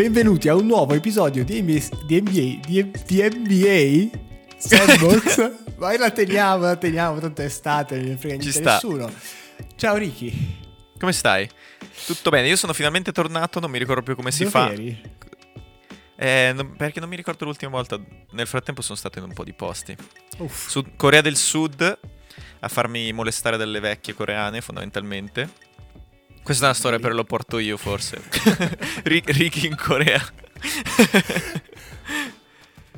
benvenuti a un nuovo episodio di NBA, di NBA, di, di NBA Sandbox. Ma la teniamo, la teniamo, tanto è estate, non frega niente sta. nessuno. Ciao Ricky. Come stai? Tutto bene, io sono finalmente tornato, non mi ricordo più come si Dove fa. eri? Eh, non- perché non mi ricordo l'ultima volta. Nel frattempo sono stato in un po' di posti. Su Corea del Sud a farmi molestare dalle vecchie coreane, fondamentalmente. Questa è una storia per lo porto io, forse. Ri- Ricky in Corea.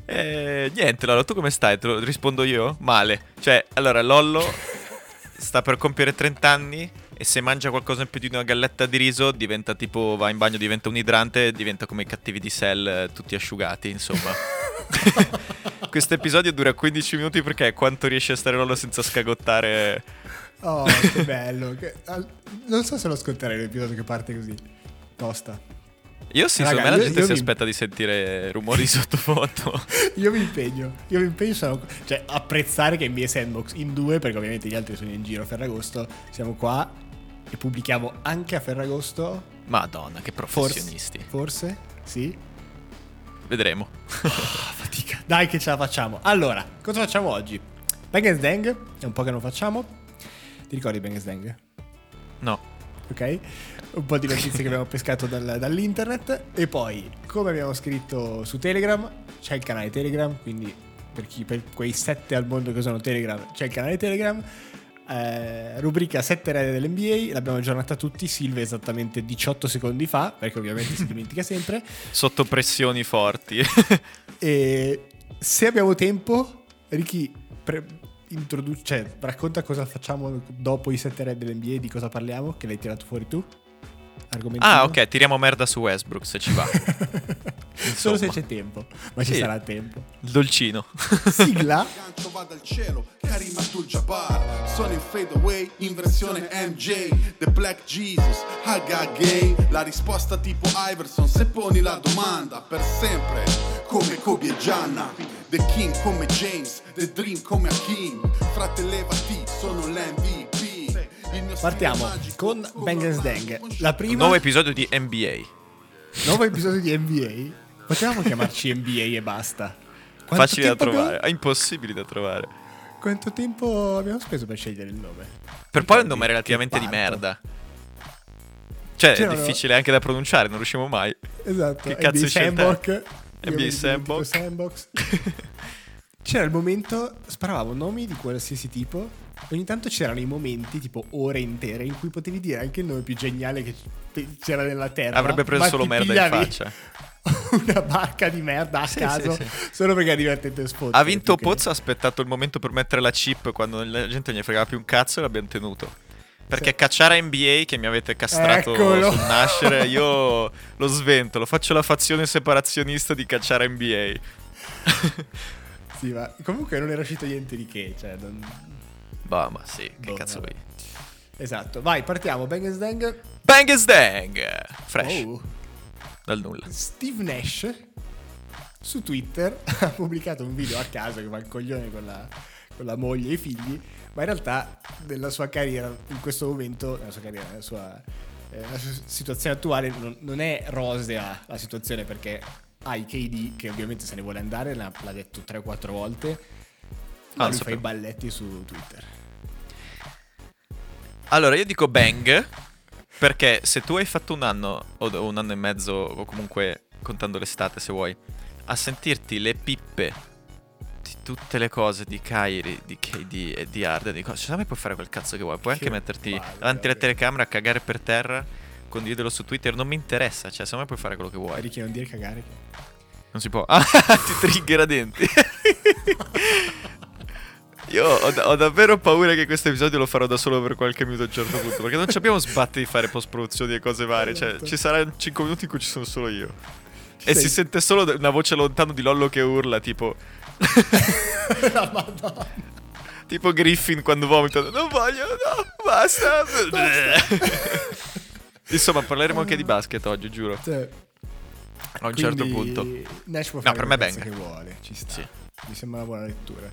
Eh, niente, Lollo, tu come stai? Te lo rispondo io? Male. Cioè, allora, Lollo sta per compiere 30 anni e se mangia qualcosa in più di una galletta di riso diventa tipo, va in bagno, diventa un idrante e diventa come i cattivi di Cell, eh, tutti asciugati, insomma. Questo episodio dura 15 minuti perché è quanto riesce a stare Lollo senza scagottare. Oh, che bello. Che- al- Non so se lo ascolterai l'episodio che parte così. Tosta. Io sì, Raga, secondo me la io- gente io si mi- aspetta di sentire rumori sottofondo. Io mi impegno, io mi impegno, sono, cioè apprezzare che NBA Sandbox in due, perché ovviamente gli altri sono in giro a Ferragosto, siamo qua e pubblichiamo anche a Ferragosto, Madonna, che forse, professionisti. forse, sì, Vedremo. Ah, fatica, dai che ce la facciamo. Allora, cosa facciamo oggi? Bang Dang, è un po' che non facciamo, ti ricordi Bang Dang? No. ok? Un po' di notizie che abbiamo pescato dal- dall'internet. E poi, come abbiamo scritto su Telegram, c'è il canale Telegram, quindi per, chi, per quei sette al mondo che usano Telegram, c'è il canale Telegram. Eh, rubrica 7 rete dell'NBA, l'abbiamo aggiornata tutti, Silve esattamente 18 secondi fa, perché ovviamente si dimentica sempre. Sotto pressioni forti. E se abbiamo tempo, Ricky, pre- introdu- cioè, racconta cosa facciamo dopo i 7 rete dell'NBA, di cosa parliamo, che l'hai tirato fuori tu. Argomentino. ah, ok, tiriamo merda su Westbrook se ci va. Solo se c'è tempo, ma ci Sì. sarà tempo. Il dolcino. Sigla. Gancio va dal cielo, Karim Abdul-Jabbar Sono in fade away, in versione MJ The Black Jesus, Haga Gay La risposta tipo Iverson se poni la domanda Per sempre, come Kobe e Gianna The King come James, The Dream come Hakim Frate levati, sono l'MVP Partiamo con Bang Dang. La Un prima, nuovo episodio di NBA. nuovo episodio di NBA. Potevamo chiamarci NBA e basta. Quanto Facili da abbiamo- trovare. Ah, impossibili da trovare. Quanto tempo abbiamo speso per scegliere il nome? Per poi è un nome relativamente di merda. Cioè, è C'erano- difficile anche da pronunciare, non riusciamo mai. Esatto. Che cazzo NBA scelta? NBA Sandbox. Sandbox. C'era il momento, sparavamo nomi di qualsiasi tipo. Ogni tanto c'erano i momenti, tipo ore intere, in cui potevi dire anche il nome più geniale che c'era nella terra. Avrebbe preso solo merda in faccia. Una barca di merda a Sì, caso, sì, sì. solo perché è divertente sfottere. Ha vinto che- Pozzo, ha aspettato il momento per mettere la chip quando la gente non gli fregava più un cazzo e l'abbiamo tenuto. Perché Sì. cacciare NBA che mi avete castrato Eccolo. sul nascere, io lo svento, lo faccio la fazione separazionista di cacciare NBA. Sì, ma comunque non era uscito niente di che. Cioè, non- Bah, ma sì, che Boh, cazzo vuoi? Esatto, vai, partiamo. Bang Dang. Bang dang! Fresh, Oh. dal nulla. Steve Nash su Twitter ha pubblicato un video a caso che fa il coglione con la, con la moglie e i figli, ma in realtà nella sua carriera, in questo momento, nella sua carriera, nella sua, eh, sua situazione attuale non, non è rosea la situazione perché ha i KD che ovviamente se ne vuole andare, l'ha, l'ha detto 3 o 4 volte, ma Ah, lui fa i balletti su Twitter. Allora, io dico bang perché se tu hai fatto un anno o un anno e mezzo o comunque contando l'estate se vuoi a sentirti le pippe tutte le cose di Kyrie, di KD e di Harden, di cose, secondo me puoi fare quel cazzo che vuoi, puoi anche Che metterti palle, davanti alla telecamera a cagare per terra, condividerlo su Twitter, non mi interessa, cioè secondo me puoi fare quello che vuoi. Ricky, non dire cagare. Non si può. Ah, ti trigger a denti. Io ho, da- ho davvero paura che questo episodio lo farò da solo per qualche minuto a un certo punto. Perché non ci abbiamo sbatti di fare post-produzioni e cose varie. Cioè, Esatto. ci saranno 5 minuti in cui ci sono solo io. Ci e sei- si sente solo una voce lontano di Lollo che urla, tipo. La Madonna. tipo Griffin quando vomita. Non voglio, no, basta. Insomma, parleremo anche di basket oggi, giuro. Cioè, A un certo punto. Nash può No, per me bang. che vuole, ci sta. Sì. Mi sembra una buona lettura.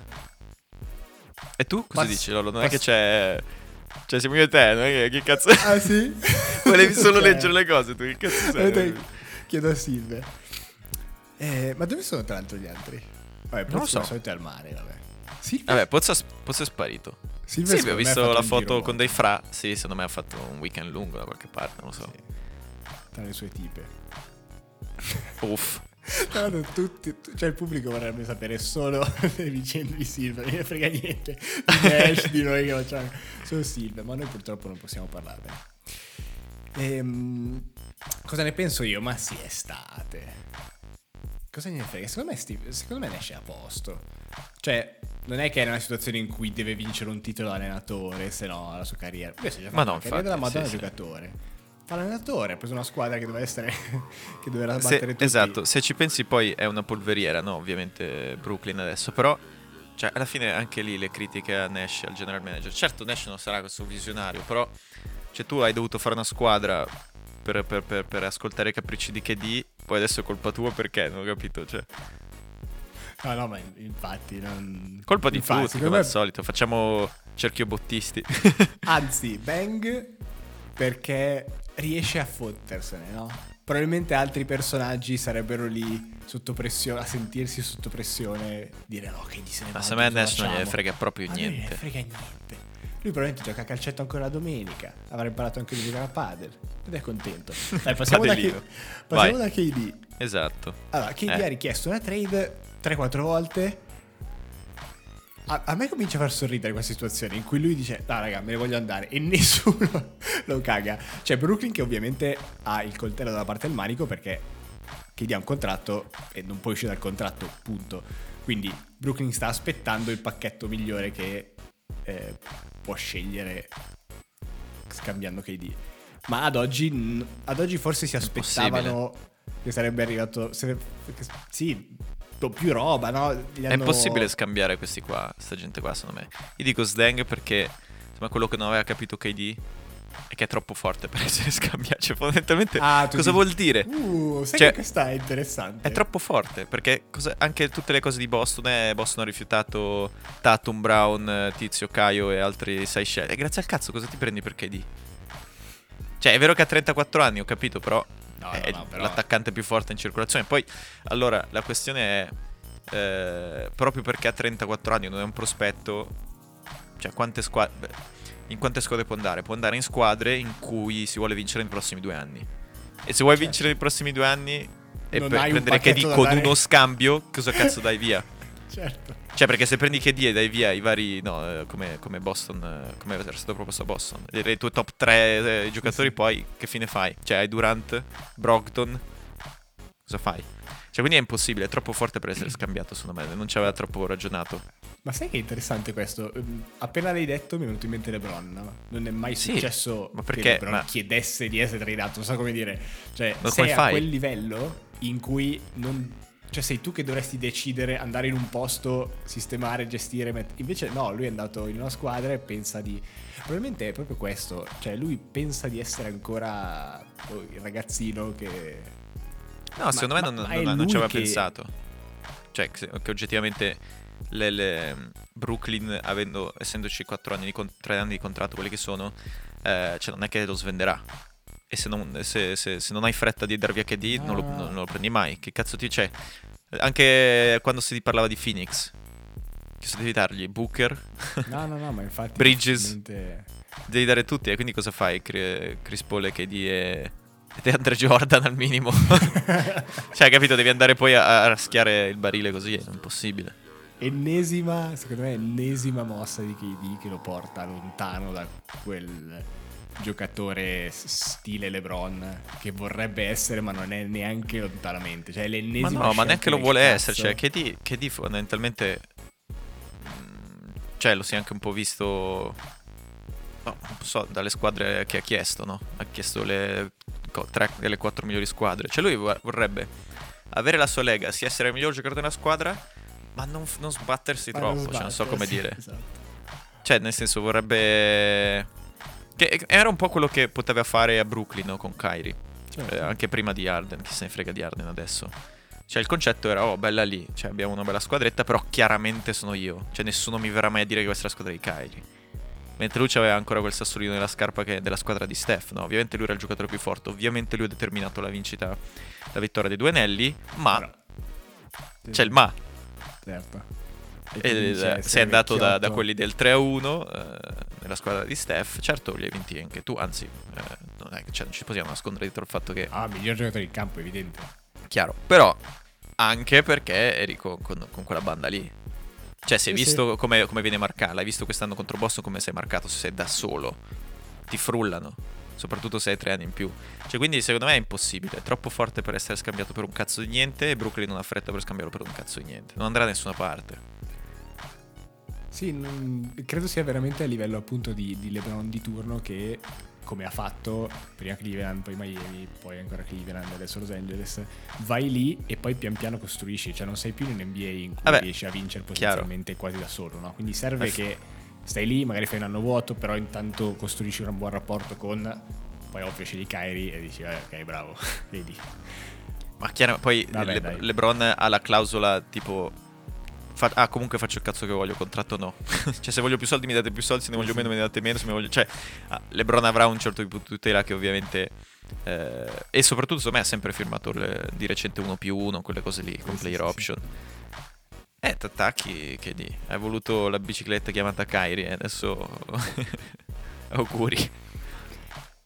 E tu cosa Pass- dici, Lollo? Non è pass- che c'è. Cioè, siamo io e te, non è che, che cazzo. Ah sì? Volevi solo Cioè, leggere le cose, tu che cazzo sei? Chiedo a Silve. Eh, ma dove sono tra l'altro gli altri? Vabbè, Non lo so. solito è al mare, vabbè. Silve, Vabbè, Pozzo, Pozzo è sparito. Sì, beh, ho visto la giro foto con dei fra. Sì, secondo me ha fatto un weekend lungo da qualche parte, non lo so. Sì. Tra le sue tipe. Uff. L'altro tutti, tu- cioè il pubblico vorrebbe sapere solo le vicende di Silva, non ne frega niente di Nash, di noi che facciamo. Solo Silva, ma noi purtroppo non possiamo parlarne. Ehm, cosa ne penso io? Ma sì, è estate. Cosa ne frega? Secondo me, Steve- secondo me è a posto. Cioè, non è che è una situazione in cui deve vincere un titolo allenatore, se no la sua carriera. È già Ma no, la carriera della infatti, Madonna sì, sì. giocatore. Fa l'allenatore, ha preso una squadra che doveva essere che doveva battere tutti. esatto, se ci pensi poi è una polveriera, no? Ovviamente Brooklyn adesso, però cioè, alla fine anche lì le critiche a Nash, al general manager. Certo Nash non sarà questo visionario, però cioè, tu hai dovuto fare una squadra per, per- per- per ascoltare i capricci di KD, poi adesso è colpa tua perché? Non ho capito, cioè... No, no, ma in- infatti. Non... Colpa di infatti, tutti, secondo come al me- solito, facciamo cerchio bottisti. Anzi, Bang perché riesce a fottersene, no? Probabilmente altri personaggi sarebbero lì sotto pressione, a sentirsi sotto pressione, dire no, che di se ne Ma se me Nash non gliene facciamo?" frega proprio lui non niente. gliene frega niente. Lui probabilmente gioca a calcetto ancora la domenica, avrà imparato anche a giocare a padel ed è contento. Dai, passiamo, da. K- passiamo da KD. Esatto. Allora, KD Eh. ha richiesto una trade 3-4 volte. A, a me comincia a far sorridere questa situazione in cui lui dice: No, raga, me ne voglio andare. E nessuno lo caga. C'è Brooklyn che ovviamente ha il coltello dalla parte del manico perché KD ha un contratto e non può uscire dal contratto, punto. Quindi Brooklyn sta aspettando il pacchetto migliore che eh, può scegliere scambiando KD. Ma ad oggi, ad oggi forse si aspettavano che sarebbe arrivato. se- che- sì, più roba, no? Gli È hanno- impossibile scambiare questi qua, sta gente qua, secondo me. Io dico Sdang perché insomma, quello che non aveva capito KD è che è troppo forte per essere scambiato. Cioè, fondamentalmente, Ah, cosa dici- vuol dire? Uh, sai Cioè, che questa è interessante. È troppo forte perché cosa- anche tutte le cose di Boston, eh, Boston ha rifiutato Tatum, Brown, eh, Tizio, Caio e altri sei scelte. E grazie al cazzo, cosa ti prendi per KD? Cioè, è vero che ha 34 anni, ho capito, però No, è no, no, però- l'attaccante più forte in circolazione. Poi, allora, la questione è, eh, proprio perché ha 34 anni, non è un prospetto, cioè quante squadre... In quante squadre può andare? Può andare in squadre in cui si vuole vincere nei prossimi due anni. E se vuoi Certo. vincere nei prossimi due anni e Non prendere KD con dare. uno scambio, cosa cazzo dai via? Certo. Cioè, perché se prendi KD e dai via i vari. No, eh, come, come Boston. eh, come era stato proposto a Boston. I, tuoi top 3 giocatori, poi che fine fai? Cioè, hai Durant, Brogdon. Cosa fai? Cioè, quindi è impossibile, è troppo forte per essere scambiato, secondo me. Non ci aveva troppo ragionato. Ma sai che è interessante questo? Ehm, Appena l'hai detto mi è venuto in mente LeBron. no? Non è mai Sì, successo ma che perché- LeBron ma- chiedesse di essere tradato, non so come dire. Cioè, Ma sei a fai? quel livello in cui non... Cioè, sei tu che dovresti decidere, andare in un posto, sistemare, gestire. met- Invece no, lui è andato in una squadra e pensa di... Probabilmente è proprio questo. Cioè, lui pensa di essere ancora oh, il ragazzino che... No, secondo me ma- non, ma non- non ci aveva che- pensato. Cioè, che, oggettivamente le- le- Brooklyn, avendo, essendoci 4 anni di, con- tre anni di contratto, quelli che sono, eh, cioè non è che lo svenderà. E se non, se- se- se non hai fretta di dar via KD, non, lo, Ah. non- lo prendi mai. Che cazzo ti c'è? Anche quando si parlava di Phoenix, che cosa devi dargli? Booker? No, no, no, ma infatti... Bridges. devi dare tutti. E quindi cosa fai? Cri- Chris Paul e KD e. e Andre Jordan al minimo. cioè, capito? Devi andare poi a, a raschiare il barile così, è impossibile. ennesima, secondo me, ennesima mossa di KD che lo porta lontano da quel giocatore stile LeBron che vorrebbe essere, ma non è neanche lontanamente. Cioè, è Ma l'ennesima no, ma neanche lo vuole cazzo. essere. Cioè, KD, KD fondamentalmente. mm, Cioè, lo si è anche un po' visto. no, non so, dalle squadre che ha chiesto, no? Ha chiesto le tre delle quattro migliori squadre. Cioè, lui vor- vorrebbe avere la sua legacy, essere il miglior giocatore della squadra, ma non, non sbattersi Ma non troppo. Cioè, non so come dire. esatto. Cioè, nel senso, vorrebbe. Che era un po' quello che poteva fare a Brooklyn no? con Kyrie. Certo. Eh, anche prima di Arden, chi se ne frega di Arden adesso. Cioè, il concetto era, oh, bella lì, cioè, abbiamo una bella squadretta, però chiaramente sono io. Cioè, nessuno mi verrà mai a dire che questa è la squadra di Kyrie. Mentre lui aveva ancora quel sassolino nella scarpa che è della squadra di Steph, no? Ovviamente lui era il giocatore più forte, ovviamente lui ha determinato la vincita, la vittoria dei due anelli, ma Però- c'è il ma. Certo. E, c'è- sei andato da, da quelli del 3 a 1 eh, nella squadra di Steph. Certo, li hai vinti anche tu, anzi, eh, non, è, cioè, non ci possiamo nascondere dietro il fatto che Ah, miglior giocatore in campo, evidente. Chiaro, però anche perché eri con, con- con quella banda lì. Cioè, se hai Sì, visto come, come viene marcato, l'hai visto quest'anno contro Boston come sei marcato se sei da solo. Ti frullano, soprattutto se hai tre anni in più. Cioè, quindi secondo me è impossibile, è troppo forte per essere scambiato per un cazzo di niente e Brooklyn non ha fretta per scambiarlo per un cazzo di niente. Non andrà da nessuna parte. Sì, non- credo sia veramente a livello appunto di, di LeBron di turno che come ha fatto prima Cleveland, poi Miami, poi ancora Cleveland, adesso Los Angeles, vai lì e poi pian piano costruisci, cioè non sei più in un NBA in cui Vabbè, riesci a vincere chiaro. potenzialmente quasi da solo, no? Quindi serve Eh, f- che stai lì, magari fai un anno vuoto, però intanto costruisci un buon rapporto con poi ovvio scegli Kyrie e dici, ok, bravo, vedi. Ma chiaro, poi Vabbè, Le-. LeBron ha la clausola tipo. Fa- ah, comunque faccio il cazzo che voglio, contratto no. cioè, se voglio più soldi mi date più soldi, se ne voglio meno mi date meno. Se ne voglio... Cioè, ah, LeBron avrà un certo tipo di tutela che ovviamente. eh, e soprattutto, secondo me, ha sempre firmato le- di recente 1 più 1, quelle cose lì, con player option. Eh, t'attacchi, che di. Hai voluto la bicicletta chiamata Kyrie, e adesso. Auguri.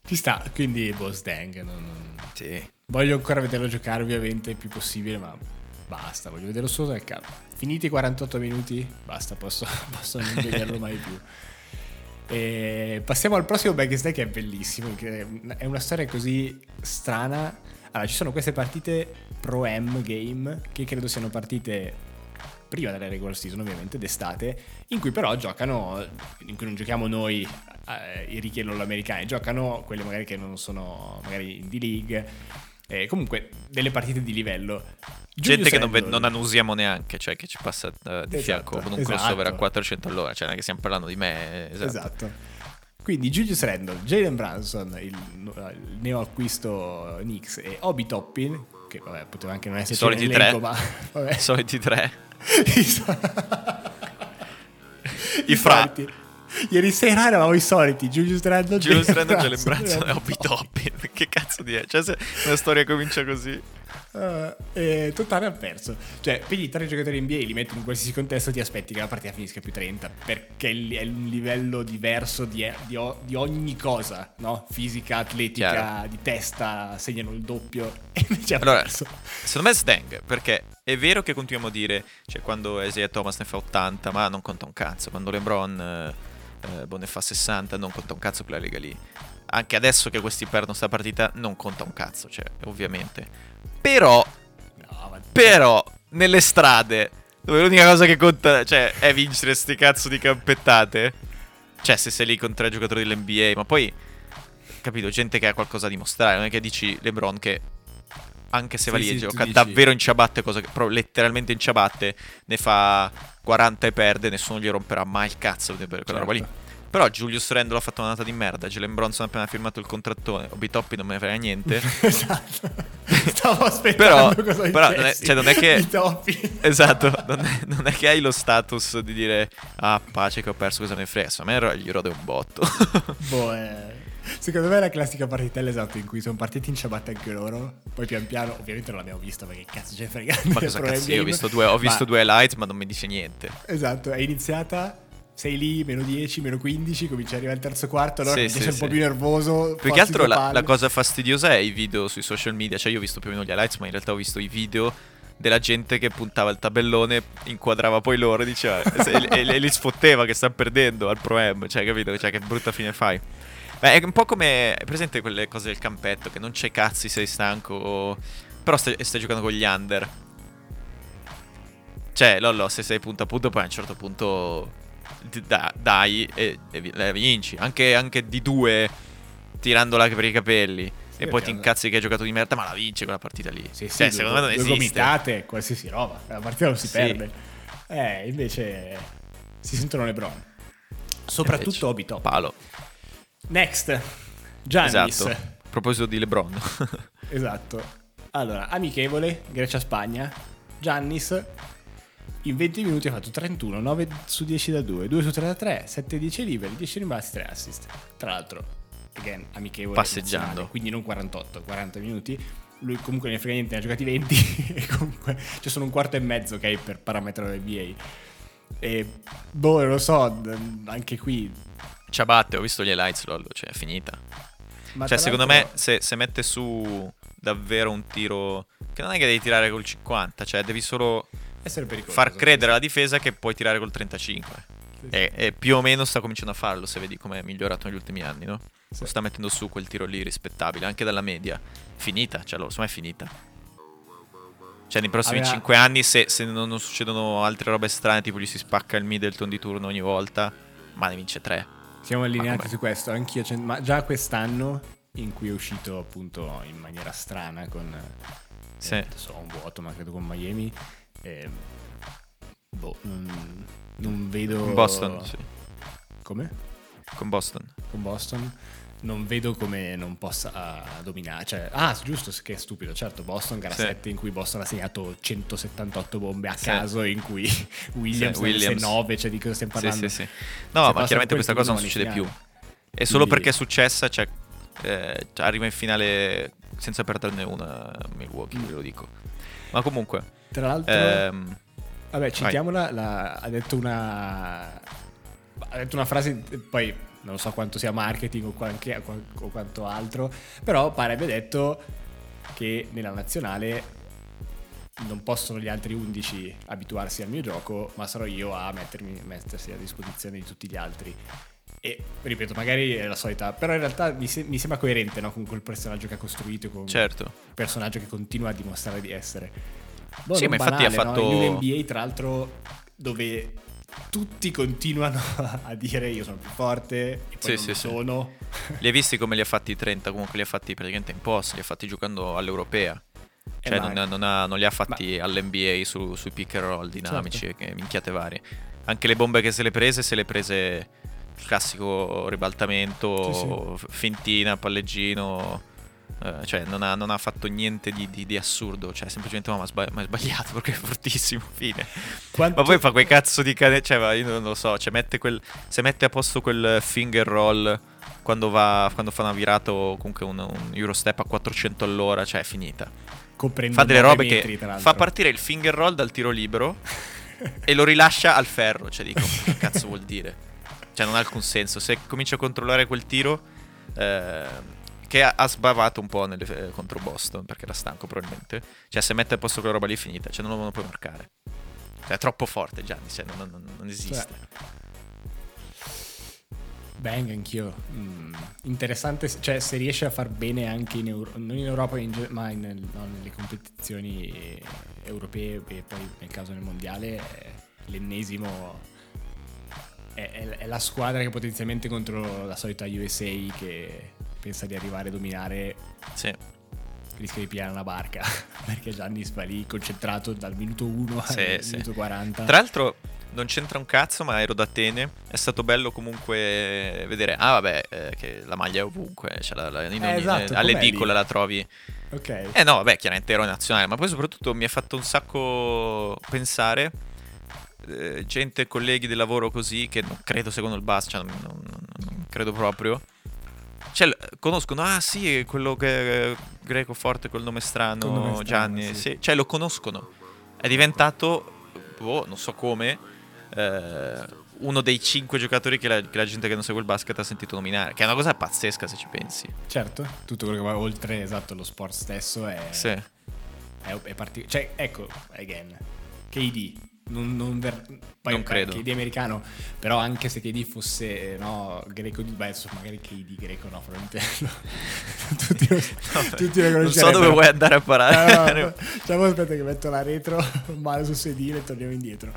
Ci sta, quindi boss dang, non- non- Sì. Voglio ancora vederlo giocare ovviamente il più possibile, ma basta, voglio vederlo solo dal campo. Finiti i 48 minuti, basta, posso, posso non vederlo mai più. E passiamo al prossimo backstage che è bellissimo, che è una storia così strana. Allora, ci sono queste partite pro M game che credo siano partite prima della regular season, ovviamente, d'estate, in cui però giocano, in cui non giochiamo noi, eh, i ricchi e non americani, giocano quelle magari che non sono magari in D-League, eh, comunque delle partite di livello. Gente Julius che non, non annusiamo neanche, cioè che ci passa eh, di Esatto, fianco con un esatto. crossover a 400 all'ora, cioè non è che stiamo parlando di me, eh, esatto. Esatto. Quindi Julius Randle, Jalen Branson, il, il neo acquisto Knicks e Obi Toppin, che vabbè, poteva anche non essere soliti tre. ma vabbè. I soliti tre. I so- I fra. Ieri sera eravamo i soliti, Julius Jalen Randle, Jalen Brunson Branson e Obi Toppin. Che cazzo di è? Cioè se una storia comincia così. Eh, e Totale ha perso. Cioè, pigli tre giocatori NBA, li metti in qualsiasi contesto, ti aspetti che la partita finisca più 30. Perché è un livello diverso di, di di ogni cosa, no? Fisica, atletica, Chiaro. di testa, segnano il doppio. E invece ha Allora, perso. secondo me Stang, perché è vero che continuiamo a dire, cioè quando Isaiah Thomas ne fa 80, ma non conta un cazzo. Quando LeBron eh, eh, ne fa 60, non conta un cazzo quella lega lì. Anche adesso che questi perdono sta partita, non conta un cazzo, cioè, ovviamente. Però, No, però, nelle strade, dove l'unica cosa che conta, cioè, è vincere sti cazzo di campettate. Cioè, se sei lì con tre giocatori dell'NBA, ma poi, capito, gente che ha qualcosa da dimostrare. Non è che dici LeBron che anche se Sì, va lì e sì, gioca davvero in ciabatte, cosa che, però letteralmente in ciabatte, ne fa 40 e perde, nessuno gli romperà mai il cazzo per quella Certo. roba lì. Però Julius Randle ha fatto una nata di merda, Jalen Bronson ha appena firmato il contrattone, Obi Toppi non me ne frega niente. esatto. Stavo aspettando Però- cosa però non è- cioè, non è che- esatto, non è, non è che hai lo status di dire ah pace che ho perso cosa ne frega, a me gli rode un botto. Boh, eh, Secondo me è la classica partitella esatto in cui sono partiti in ciabatte anche loro. Poi pian piano, ovviamente non l'abbiamo vista perché cazzo c'è fregando. ma cosa cazzo, io ho visto due, ho visto due highlights ma non mi dice niente. Esatto, è iniziata. Sei lì, meno 10, meno 15, comincia ad arrivare il terzo quarto, allora Sì, a sì, un po' sì. più nervoso. Più che altro la, la cosa fastidiosa è i video sui social media, cioè io ho visto più o meno gli highlights, ma in realtà ho visto i video della gente che puntava il tabellone, inquadrava poi loro diceva e, e- e li sfotteva che stanno perdendo al Pro Am, cioè capito? Cioè che brutta fine fai. Beh, è un po' come è presente quelle cose del campetto che non c'è cazzi, sei stanco, o- però stai, stai giocando con gli under. Cioè, Lollo, se sei punto a punto, poi a un certo punto da- dai e, e vinci. Anche, anche di due tirandola per i capelli. e poi ti incazzi che hai giocato di merda, ma la vinci quella partita lì. Sì, sì, cioè, due- secondo me non esiste. gomitate, qualsiasi roba. La partita non si Sì. perde. Eh, invece si sentono LeBron. Soprattutto Invece, Obi Top. Palo. Next. Giannis. Esatto. A proposito di LeBron. Esatto. Allora, amichevole, Grecia-Spagna. Giannis in 20 minuti ha fatto 31, 9 su 10 da 2, 2 su 3 da 3, 7 10 liberi, 10 rimbalzi, 3 assist. Tra l'altro, again, amichevole. Passeggiando. nazionale, Quindi non 48, 40 minuti. Lui comunque ne frega niente, ne ha giocati 20 e comunque ci sono un quarto e mezzo, ok, per parametro NBA. E boh, lo so, anche qui... Ciabatte, ho visto gli highlights, Lollo, cioè è finita. Ma cioè, secondo me, se, se mette su davvero un tiro. Che non è che devi tirare col 50, cioè devi solo far credere alla difesa che puoi tirare col 35. Sì, sì. E, e più o meno sta cominciando a farlo, se vedi come è migliorato negli ultimi anni, no? Sì. Sta mettendo su quel tiro lì rispettabile, anche dalla media. Finita, cioè, lo, insomma è finita. Cioè, nei prossimi Aveva- 5 anni, se, se non, non succedono altre robe strane, tipo gli si spacca il Middleton di turno ogni volta, ma ne vince 3. Siamo allineati com'è? su questo, anch'io, cioè, ma già quest'anno in cui è uscito appunto in maniera strana con eh, Sì. adesso ho un vuoto, ma credo con Miami. eh, boh, non, non vedo Boston, sì. Come? Con Boston. Con Boston non vedo come non possa ah, dominare. Cioè, ah, giusto, che è stupido. Certo, Boston, gara Sì. 7 in cui Boston ha segnato 178 bombe a Sì. caso, in cui Williams, Sì, Williams. 9, cioè di cosa stiamo Sì, parlando? sì, sì. Se No, ma passa chiaramente questa cosa non succede più. È solo Quindi- perché è successa, cioè, eh, cioè, arriva in finale senza perderne una Milwaukee, ve lo dico. Ma comunque, Tra l'altro, ehm, vabbè, citiamola, la- ha detto una ha detto una frase, poi non so quanto sia marketing o, qualche- o quanto altro, però pare abbia detto che nella nazionale non possono gli altri 11 abituarsi al mio gioco, ma sarò io a mettermi, mettersi a disposizione di tutti gli altri. E ripeto, magari è la solita, però in realtà mi, se- mi sembra coerente no? con quel personaggio che ha costruito, con certo. il personaggio che continua a dimostrare di essere. Boh, Sì, ma infatti ha banale, fatto- no? In un NBA, tra l'altro, dove tutti continuano a dire io sono più forte e poi Sì, sì, lo sì. sono. Li hai visti come li ha fatti i 30? Comunque li ha fatti praticamente in post, li ha fatti giocando all'europea. Eh, Cioè, ma- non, non ha- non li ha fatti all'NBA su- sui pick and roll dinamici Certo. minchiate varie. Anche le bombe che se le prese, se le prese il classico ribaltamento, fintina, palleggino. Eh, cioè, non ha, non ha fatto niente di, di- di assurdo. Cioè, semplicemente, "Oh, ma sba- ma è sbagliato perché è fortissimo. Fine. Quanto- Ma poi fa quei cazzo di cane. Cioè, ma io non lo so. Cioè, mette quel. Se mette a posto quel finger roll quando, va, quando fa una virata o comunque un, un Eurostep a 400 all'ora, cioè è finita. coprendo Fa delle robe metri, che fa partire il finger roll dal tiro libero e lo rilascia al ferro. Cioè, dico, che cazzo vuol dire? Cioè, non ha alcun senso. Se comincia a controllare quel tiro. eh, che ha, sbavato un po' nelle- eh, contro Boston perché era stanco probabilmente. Cioè, se mette a posto quella roba lì è finita. Cioè, non lo, puoi marcare. Cioè, è troppo forte Gianni. Cioè, non, non- non esiste. Bang, anch'io. Mm, interessante, cioè se riesce a far bene anche in Euro- non in Europa, in ma in- no, nelle competizioni eh, europee e poi nel caso nel mondiale, è l'ennesimo. È, è- è la squadra che potenzialmente contro la solita USA che pensa di arrivare a dominare Sì. rischia di pigliare una barca perché Giannis va lì concentrato dal minuto 1 Sì, al sì. minuto 40 Tra l'altro non c'entra un cazzo, ma ero da Atene. È stato bello comunque vedere. Ah, vabbè, eh, che la maglia è ovunque. Cioè la, la- in Eh, ogni- esatto, alle com'è lì? edicole la trovi. ok Eh no, vabbè, chiaramente eroe nazionale, ma poi soprattutto mi ha fatto un sacco pensare. eh, gente, colleghi di lavoro così, che non credo secondo il bus, cioè non, non- non credo proprio. Cioè, conoscono, ah sì, quello che è greco forte col nome strano, nome strano, Gianni. sì. sì. Cioè, lo conoscono. È diventato, boh, non so come, eh, uno dei cinque giocatori che la, che la gente che non segue il basket ha sentito nominare. Che è una cosa pazzesca se ci pensi. Certo, tutto quello che va oltre esatto lo sport stesso è, Sì. è, è parti- Cioè, ecco, again, KD. Non, non ver- poi Non credo. KD americano, però anche se KD fosse no, greco di beh, magari KD greco no, probabilmente no. tutti, lo- tutti lo non so dove vuoi andare a parare. No, no, no. Diciamo, aspetta che metto la retro male sul sedile e torniamo indietro.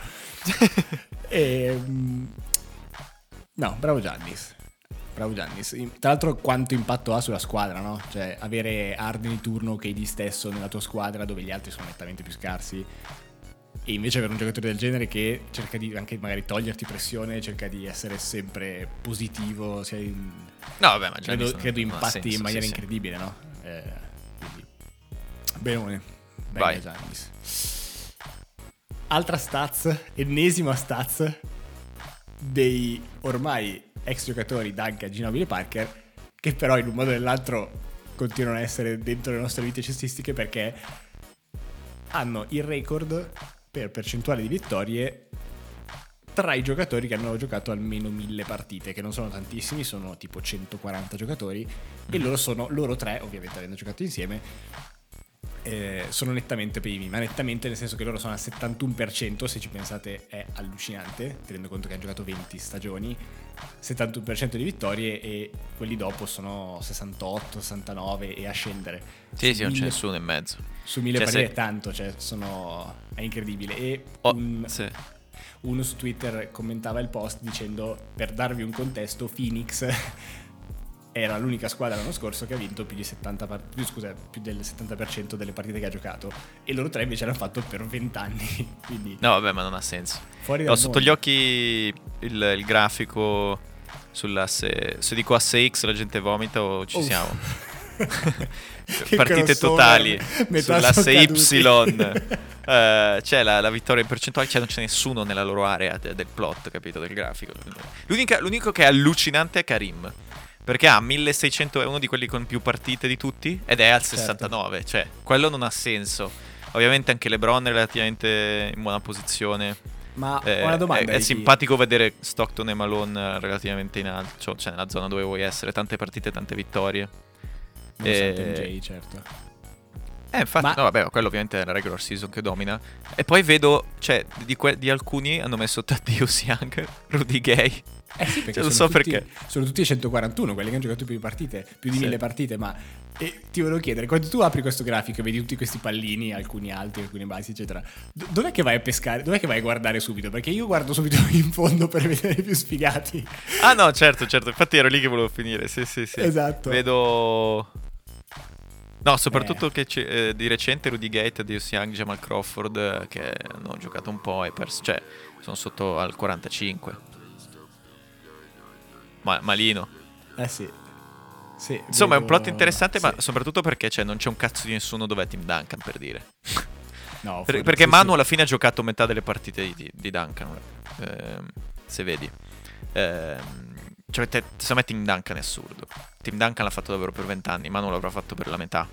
e, mm, no, bravo Giannis. Bravo Giannis. Tra l'altro quanto impatto ha sulla squadra, no? Cioè avere Harden di turno KD stesso nella tua squadra dove gli altri sono nettamente più scarsi e invece avere un giocatore del genere che cerca di anche magari toglierti pressione, cerca di essere sempre positivo, sia in- No, vabbè, ma credo, credo impatti senso, in maniera sì, sì. incredibile, no? Eh, quindi. Benone. Vai. Giannis. altra stats, ennesima stats dei ormai ex giocatori Duncan, Ginobili e Parker, che però in un modo o nell'altro continuano a essere dentro le nostre vite cestistiche perché hanno il record per percentuale di vittorie tra i giocatori che hanno giocato almeno mille partite, che non sono tantissimi, sono tipo 140 giocatori, e loro sono, loro tre, ovviamente avendo giocato insieme, eh, sono nettamente primi, ma nettamente nel senso che loro sono al 71%, se ci pensate è allucinante, tenendo conto che hanno giocato 20 stagioni, 71% di vittorie e quelli dopo sono 68, 69 e a scendere. Sì, Su sì, non c'è mille- nessuno in mezzo. Su mille Cioè, se- è tanto, cioè sono... è incredibile. E Oh, un- sì. uno su Twitter commentava il post dicendo per darvi un contesto Phoenix era l'unica squadra l'anno scorso che ha vinto più, di 70 par- più, scusa, più del 70% delle partite che ha giocato e loro tre invece l'hanno fatto per 20 anni quindi No, vabbè, ma non ha senso. Ho sotto mondo. gli occhi il, il grafico sull'asse. Se dico asse X la gente vomita o ci Uff. siamo. Che Partite totali sull'asse Y. eh, c'è la, la vittoria in percentuale, cioè non c'è nessuno nella loro area de- del plot, capito? Del grafico. L'unica- l'unico che è allucinante è Karim. Perché ha 1600, è uno di quelli con più partite di tutti ed è al Certo. 69. Cioè, quello non ha senso. Ovviamente anche LeBron è relativamente in buona posizione. ma Eh, una domanda è, è simpatico vedere Stockton e Malone relativamente in alto, cioè nella zona dove vuoi essere, tante partite, tante vittorie. Nonostante Eh, MJ certo Eh, infatti, Ma- no, vabbè, quello ovviamente è la regular season che domina. E poi vedo, cioè, di, que- di alcuni hanno messo Thaddeus Young, Rudy Gay. Eh sì, perché Cioè, sono so tutti, perché. sono tutti 141 quelli che hanno giocato più partite, più di Sì. mille partite, ma e ti volevo chiedere, quando tu apri questo grafico e vedi tutti questi pallini, alcuni alti, alcuni bassi, eccetera, do- dov'è che vai a pescare? Dov'è che vai a guardare subito? Perché io guardo subito in fondo per vedere i più sfigati. Ah no, certo, certo, infatti ero lì che volevo finire, sì, sì, sì. Esatto. Vedo... No, soprattutto Eh. che ci- eh, di recente Rudy Gay, Thaddeus Young, Jamal Crawford, eh, che hanno giocato un po' e perso, cioè, sono sotto al 45. Ma, malino. Eh sì. Sì, Insomma, è un vedo- plot interessante, ma sì. soprattutto perché cioè, non c'è un cazzo di nessuno dove è Tim Duncan, per dire. No, Per- perché sì, Manu alla fine ha giocato metà delle partite di, di- Duncan, ehm, se vedi. Ehm, cioè, te, secondo me Tim Duncan è assurdo. Tim Duncan l'ha fatto davvero per 20 anni, Manu l'avrà fatto per la metà.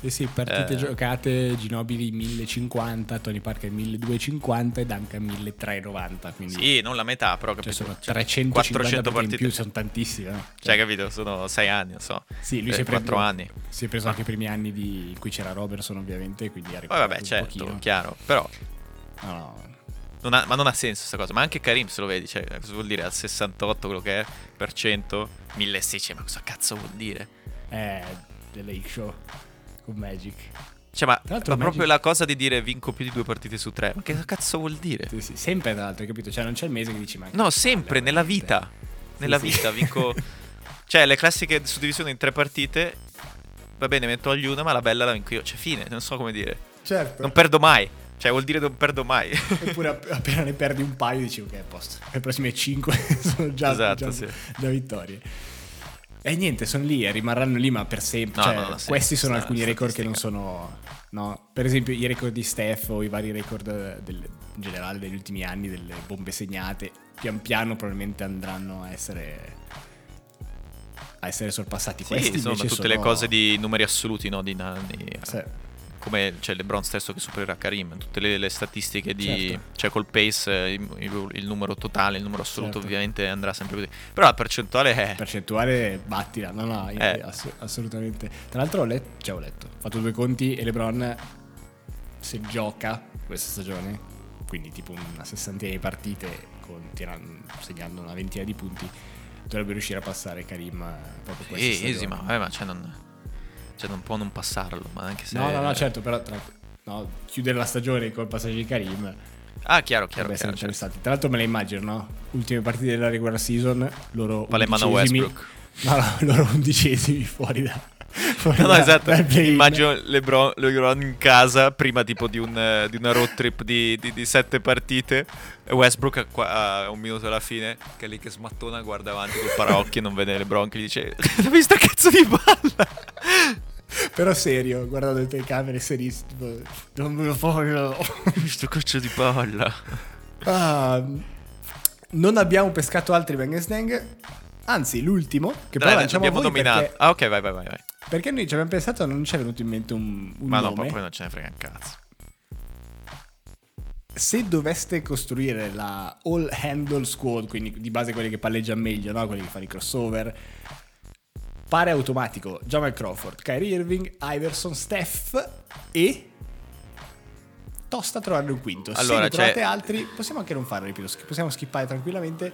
Sì, sì, partite Eh. giocate, Ginobili 1050, Tony Parker 1250 e Duncan 1390, quindi Sì, non la metà, però cioè capito? sono Cioè, 350 400 partite in più, sono tantissime. no? Cioè, capito? Sono 6 anni, non so. Sì, lui Eh, si è preso, anni. Si è preso anche i primi anni di- in cui c'era Robertson, ovviamente, quindi ha Poi vabbè, certo, pochino. chiaro. Però No, no. non ha- ma non ha senso questa cosa. Ma anche Karim, se lo vedi, cioè, cosa vuol dire? Al 68 quello che è, per cento, 1600, ma cosa cazzo vuol dire? È The Lake Show con Magic. Cioè, ma, ma Magic- proprio la cosa di dire vinco più di due partite su tre, ma che cazzo vuol dire? Sì, sì, sempre tra l'altro, hai capito? Cioè non c'è il mese che dici ma... No, sempre, nella vita. Nella sì. vita vinco... cioè, le classiche suddivisioni in tre partite, va bene, metto agli una, ma la bella la vinco io. Cioè, fine, non so come dire. Certo. Non perdo mai. Cioè, vuol dire non perdo mai. Eppure app- appena ne perdi un paio dici ok, a posto. Le prossime 5 sono già, Esatto, già, sì. già vittorie. E niente, sono lì e rimarranno lì ma per sempre. No, Cioè, no, no, questi sono alcuni record che non sono... No, per esempio i record di Steph o i vari record del- in generale degli ultimi anni delle bombe segnate, pian piano probabilmente andranno a essere a essere sorpassati. Sì, Questi insomma, tutte le sono- cose di numeri assoluti, no? Di, nanni. Sì. Come c'è LeBron stesso che supererà Karim. Tutte le, le statistiche di... Certo. Cioè, col pace, eh, il, il- numero totale, il numero assoluto Certo. ovviamente andrà sempre così. Però la percentuale è... percentuale battila, no no, Eh. ass- assolutamente. Tra l'altro ho letto, cioè ho letto, ho fatto due conti e LeBron se gioca questa stagione, quindi tipo una sessantina di partite con, tiran- segnando una ventina di punti, dovrebbe riuscire a passare Karim eh, proprio questa Sì, stagione. easy, ma, vabbè, ma cioè non, cioè non può non passarlo, ma anche se... No, no, no, certo, però tra- no, chiudere la stagione col passaggio di Karim Ah, chiaro, chiaro, dovrebbe essere chiaro. certo. interessante. Tra l'altro me la immagino, no? Ultime partite della regular season, loro Fa le mano a undicesimi- Westbrook. No, no, loro undicesimi fuori da... fuori No, no, da- esatto. Immagino LeBron, LeBron in casa prima tipo di, un, di una road trip di, di- di sette partite Westbrook a, a un minuto alla fine che è lì che smattona, guarda avanti col paraocchi e non vede LeBron che gli dice Hai visto cazzo di palla? Però serio, guardando le telecamere serissimo. Non me lo voglio. Sto coccio di palla. Ah, non abbiamo pescato altri Bang. Anzi, l'ultimo, che poi Dai, lanciamo a abbiamo nominato. perché, Ah, ok, vai, vai, vai. vai. perché noi ci abbiamo pensato non ci è venuto in mente un, un Ma no, nome. poi non ce ne frega un cazzo. Se doveste costruire la All Handle Squad, quindi di base quelli che palleggiano meglio, no? quelli che fanno i crossover, pare automatico Jamal Crawford, Kyrie Irving, Iverson, Steph e... Tosta trovare un quinto. Se Allora, ne trovate c'è- altri, possiamo anche non fare ripeto, possiamo skippare tranquillamente.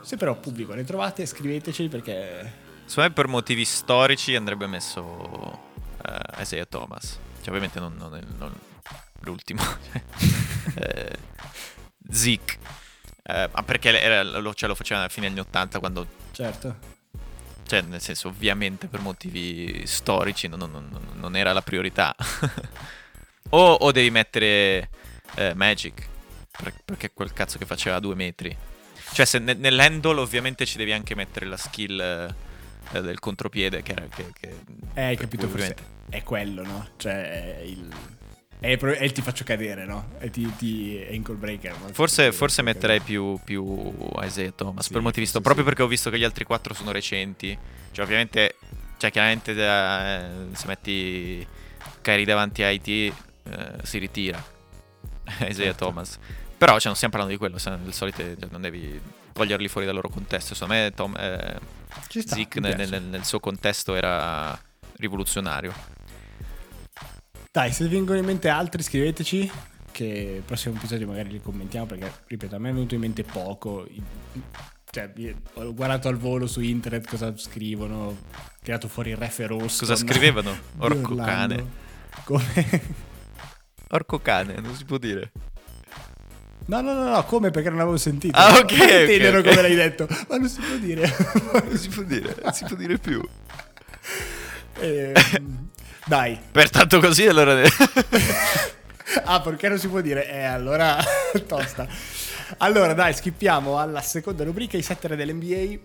Se però pubblico ne trovate, scriveteci perché Secondo me per motivi storici andrebbe messo eh, Isaiah Thomas. Cioè, ovviamente non, non non- l'ultimo. eh, Zeke. Eh, ma perché era- lo, cioè, lo faceva alla fine degli 80 quando... certo. Cioè, nel senso, ovviamente per motivi storici non, non- non- era la priorità. o, o devi mettere eh, Magic. per- perché quel cazzo che faceva a due metri. Cioè, se ne- nell'handle ovviamente ci devi anche mettere la skill eh, del contropiede che era... Che, che- Eh, hai capito, forse è quello, no? Cioè, il... È il ti faccio cadere, no? È ti, ti ankle breaker. Forse, forse metterei più, più Isaiah Thomas Sì, per motivi forse proprio sì. perché ho visto che gli altri quattro sono recenti. Cioè, ovviamente, cioè, chiaramente eh, se metti Kyrie davanti a IT eh, si ritira Isaiah Certo. Thomas. Però cioè, non stiamo parlando di quello, il solito, cioè, non devi toglierli fuori dal loro contesto. Secondo me Tom, eh, sta, Zeke nel, nel- nel suo contesto era rivoluzionario. Dai, se vi vengono in mente altri, scriveteci. Che il prossimo episodio magari li commentiamo. Perché, ripeto, a me è venuto in mente poco. Cioè, ho guardato al volo su internet cosa scrivono. Ho tirato fuori il refe rosso. Cosa scrivevano? Orco cane. Come? Orco cane, non si può dire. No, no, no, no, come perché non avevo sentito. Ah, ok, ok, Tenero ok. come l'hai detto. Ma non si può dire. Non si può dire, non si può dire più. Ehm, dai. Pertanto così allora... Ah, perché non si può dire? Eh, allora tosta. Allora, dai, skippiamo alla seconda rubrica, i setter dell'NBA.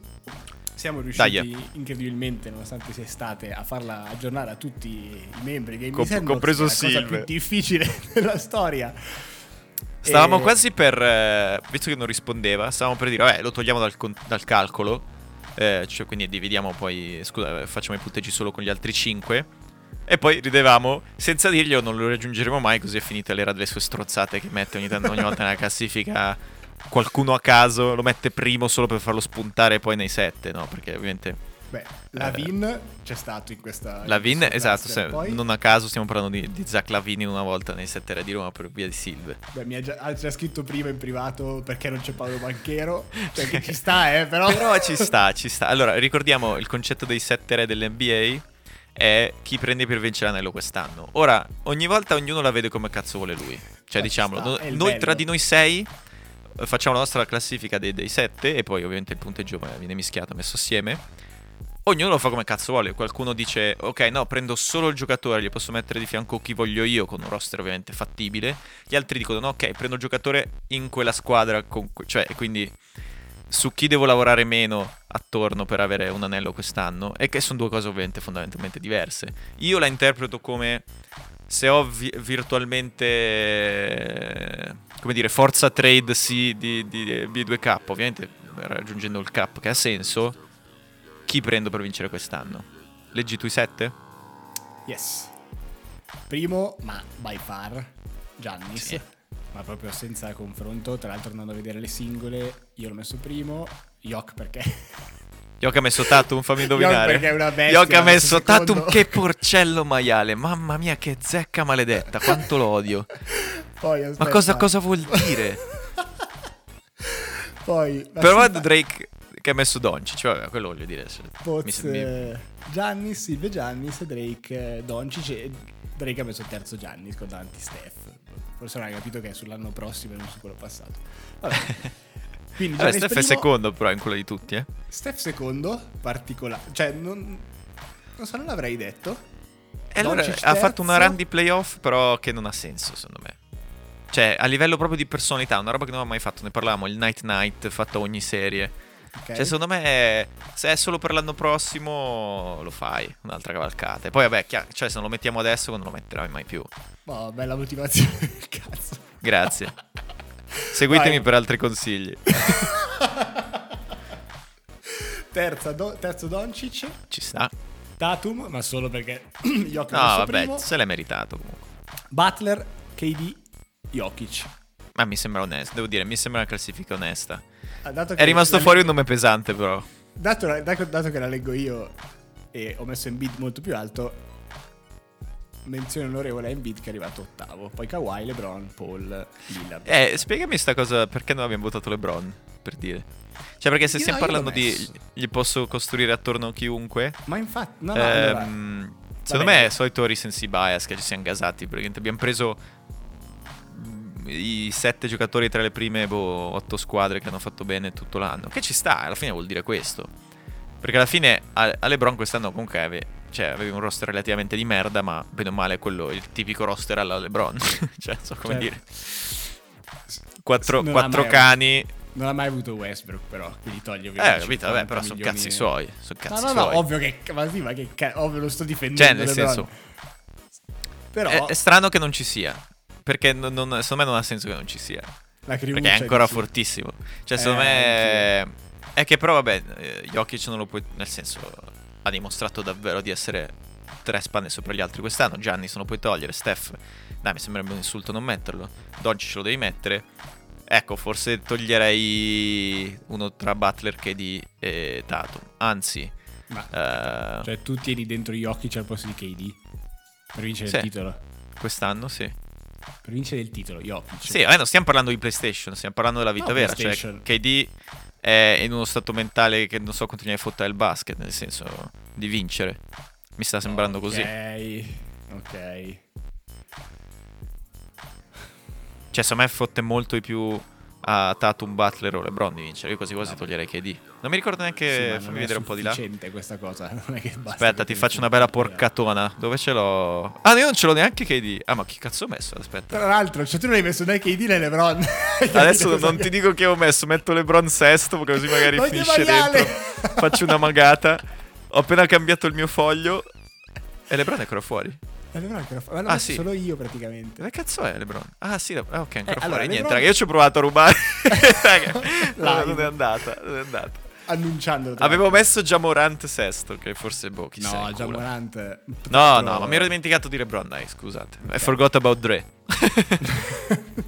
Siamo riusciti Dai. incredibilmente, nonostante sia estate, a farla aggiornare a tutti i membri Game Com- compreso è la cosa Silve. più difficile della storia. Stavamo E- quasi per... eh, visto che non rispondeva, stavamo per dire, vabbè, lo togliamo dal, con- dal calcolo. eh, cioè, quindi dividiamo poi... Scusa, eh, facciamo i punteggi solo con gli altri 5. E poi ridevamo, senza dirglielo, non lo raggiungeremo mai, così è finita l'era delle sue strozzate che mette ogni, tanto- ogni volta nella classifica qualcuno a caso, lo mette primo solo per farlo spuntare poi nei 7, no? Perché ovviamente... Beh, Lavin c'è stato in questa... in Lavin, questo esatto, se- Poi, non a caso stiamo parlando di, di Zach Lavini una volta nei 7 era di Roma per via di Silve. beh, mi ha già, ha già scritto prima in privato perché non c'è Paolo Banchero. Cioè, che ci sta, eh, però... Però ci sta, ci sta. Allora, ricordiamo il concetto dei sette re dell'NBA è chi prende per vincere l'anello quest'anno. Ora, ogni volta ognuno la vede come cazzo vuole lui. Cioè, ci diciamolo, no- noi bello. tra di noi sei eh, facciamo la nostra classifica dei, dei sette e poi ovviamente il punteggio eh, viene mischiato, messo assieme. Ognuno lo fa come cazzo vuole. Qualcuno dice, ok, no, prendo solo il giocatore, gli posso mettere di fianco chi voglio io, con un roster ovviamente fattibile. Gli altri dicono, no, ok, prendo il giocatore in quella squadra, que- cioè, quindi su chi devo lavorare meno attorno per avere un anello quest'anno. E che sono due cose ovviamente fondamentalmente diverse. Io la interpreto come se ho vi- virtualmente, come dire, forza trade sì di, di B2K, ovviamente raggiungendo il cap che ha senso, chi prendo per vincere quest'anno? Leggi tu i sette? Yes. Primo, ma by far, Giannis. Sì. Ma proprio senza confronto. Tra l'altro andando a vedere le singole, io l'ho messo primo. Yok perché... Yok ha messo Tatum, fammi indovinare. perché è una bestia, Yok ha messo secondo. Tatum, che porcello maiale. Mamma mia, che zecca maledetta, quanto lo odio. Poi, Ma cosa, cosa vuol dire? Poi... Però Silva- Drake che ha messo Doncic, cioè, quello voglio dire. Poz, mi- mi- Giannis, Silve Giannis, Drake, eh, Doncic e Drake ha messo il terzo Giannis con davanti Steph. Forse non hai capito che è sull'anno prossimo e non su quello passato. Vabbè. Quindi Vabbè, Steph è primo, secondo però in quello di tutti, eh. Steph secondo, particolare. Cioè, non, non so, non l'avrei detto. E allora Doncic ha fatto una run di playoff, però che non ha senso, secondo me. Cioè, a livello proprio di personalità, una roba che non aveva mai fatto. Ne parlavamo, il Night Night fatto ogni serie. Ok. Cioè, secondo me, se è solo per l'anno prossimo, lo fai, un'altra cavalcata. E poi, vabbè, chia- cioè, se non lo mettiamo adesso, non lo metterai mai più. Oh, bella motivazione. Cazzo. Grazie. Seguitemi Vai. per altri consigli. Terza, do- terzo Doncic. Ci sta. Tatum, ma solo perché Jokic No, vabbè, primo. se l'è meritato comunque. Butler, KD, Jokic. Ma mi sembra onesto, devo dire, mi sembra una classifica onesta. Ah, È rimasto fuori un nome pesante, però. Dato, dato- dato che la leggo io e ho messo Embiid molto più alto, menzione onorevole a Embiid che è arrivato ottavo. Poi Kawhi, LeBron, Paul, Lillard. Eh, spiegami sta cosa, perché non abbiamo votato LeBron, per dire. Cioè, perché se Io stiamo no, parlando di... Gli posso costruire attorno a chiunque? Ma infatti, no, no, allora, Ehm, secondo Vabbè. me è il solito recency bias che ci siamo gasati. Perché abbiamo preso mm, i sette giocatori tra le prime boh, otto squadre che hanno fatto bene tutto l'anno. Che ci sta, alla fine vuol dire questo. Perché alla fine a, a LeBron quest'anno comunque cioè, avevi un roster relativamente di merda, ma bene o male quello, il tipico roster alla LeBron. cioè, non so come Certo. dire. Quattro, quattro cani. non ha mai avuto Westbrook, però, quindi togli Eh, ovviamente capito? 50 Vabbè, però sono cazzi suoi. Sono cazzi No, no, suoi. no, ovvio che, ma sì, ma che ca- ovvio lo sto difendendo. Cioè, nel LeBron. senso, però è, è strano che non ci sia. Perché non- non- secondo me non ha senso che non ci sia. la Perché è ancora dici, fortissimo. Cioè, secondo Eh, me. È che però, vabbè, eh, Jokic non lo puoi. Nel senso, ha dimostrato davvero di essere tre spanne sopra gli altri quest'anno. Gianni se lo puoi togliere. Steph, dai, mi sembrerebbe un insulto non metterlo. Doncic lo devi mettere. Ecco, forse toglierei uno tra Butler, KD e Tatum. Anzi, Ma, eh, cioè, tu tieni dentro Jokic al posto di KD per vincere Sì. il titolo. quest'anno sì. Per vincere il titolo, Jokic. Sì, eh, non stiamo parlando di PlayStation, stiamo parlando della vita No, vera. Cioè. KD è in uno stato mentale che non so continuare a fottere il basket, nel senso di vincere. Mi sta sembrando così. Ok, ok. Cioè, secondo me fotte molto di più a Tatum, Butler o LeBron di vincere. Io quasi quasi toglierei KD. Non mi ricordo neanche. Sì, fammi vedere un po' di là. questa cosa. Non è che basta Aspetta, ti faccio una bella porcatona. Dove ce l'ho? Ah, io non ce l'ho neanche KD. Ah, ma chi cazzo ho messo? Aspetta. Tra l'altro, cioè, tu non hai messo né KD né LeBron. Adesso non ti dico che ho messo, metto LeBron sesto così magari finisce dentro. Faccio una magata. Ho appena cambiato il mio foglio e LeBron è ancora fuori. LeBron che lo fa- Ma Ah, sì. solo io praticamente. Dove cazzo è LeBron? Ah, sì, ah, ok, ancora Eh, fuori. allora, Niente, LeBron- raga, io ci ho provato a rubare. Raga, Live. non è andata, non è andata. Annunciandolo. Avevo l'altro. messo già Morant sesto, che forse boh, chi se No, ne già cura. Morant. No, no, ma mi ero dimenticato di LeBron, dai, scusate. I forgot about Dre.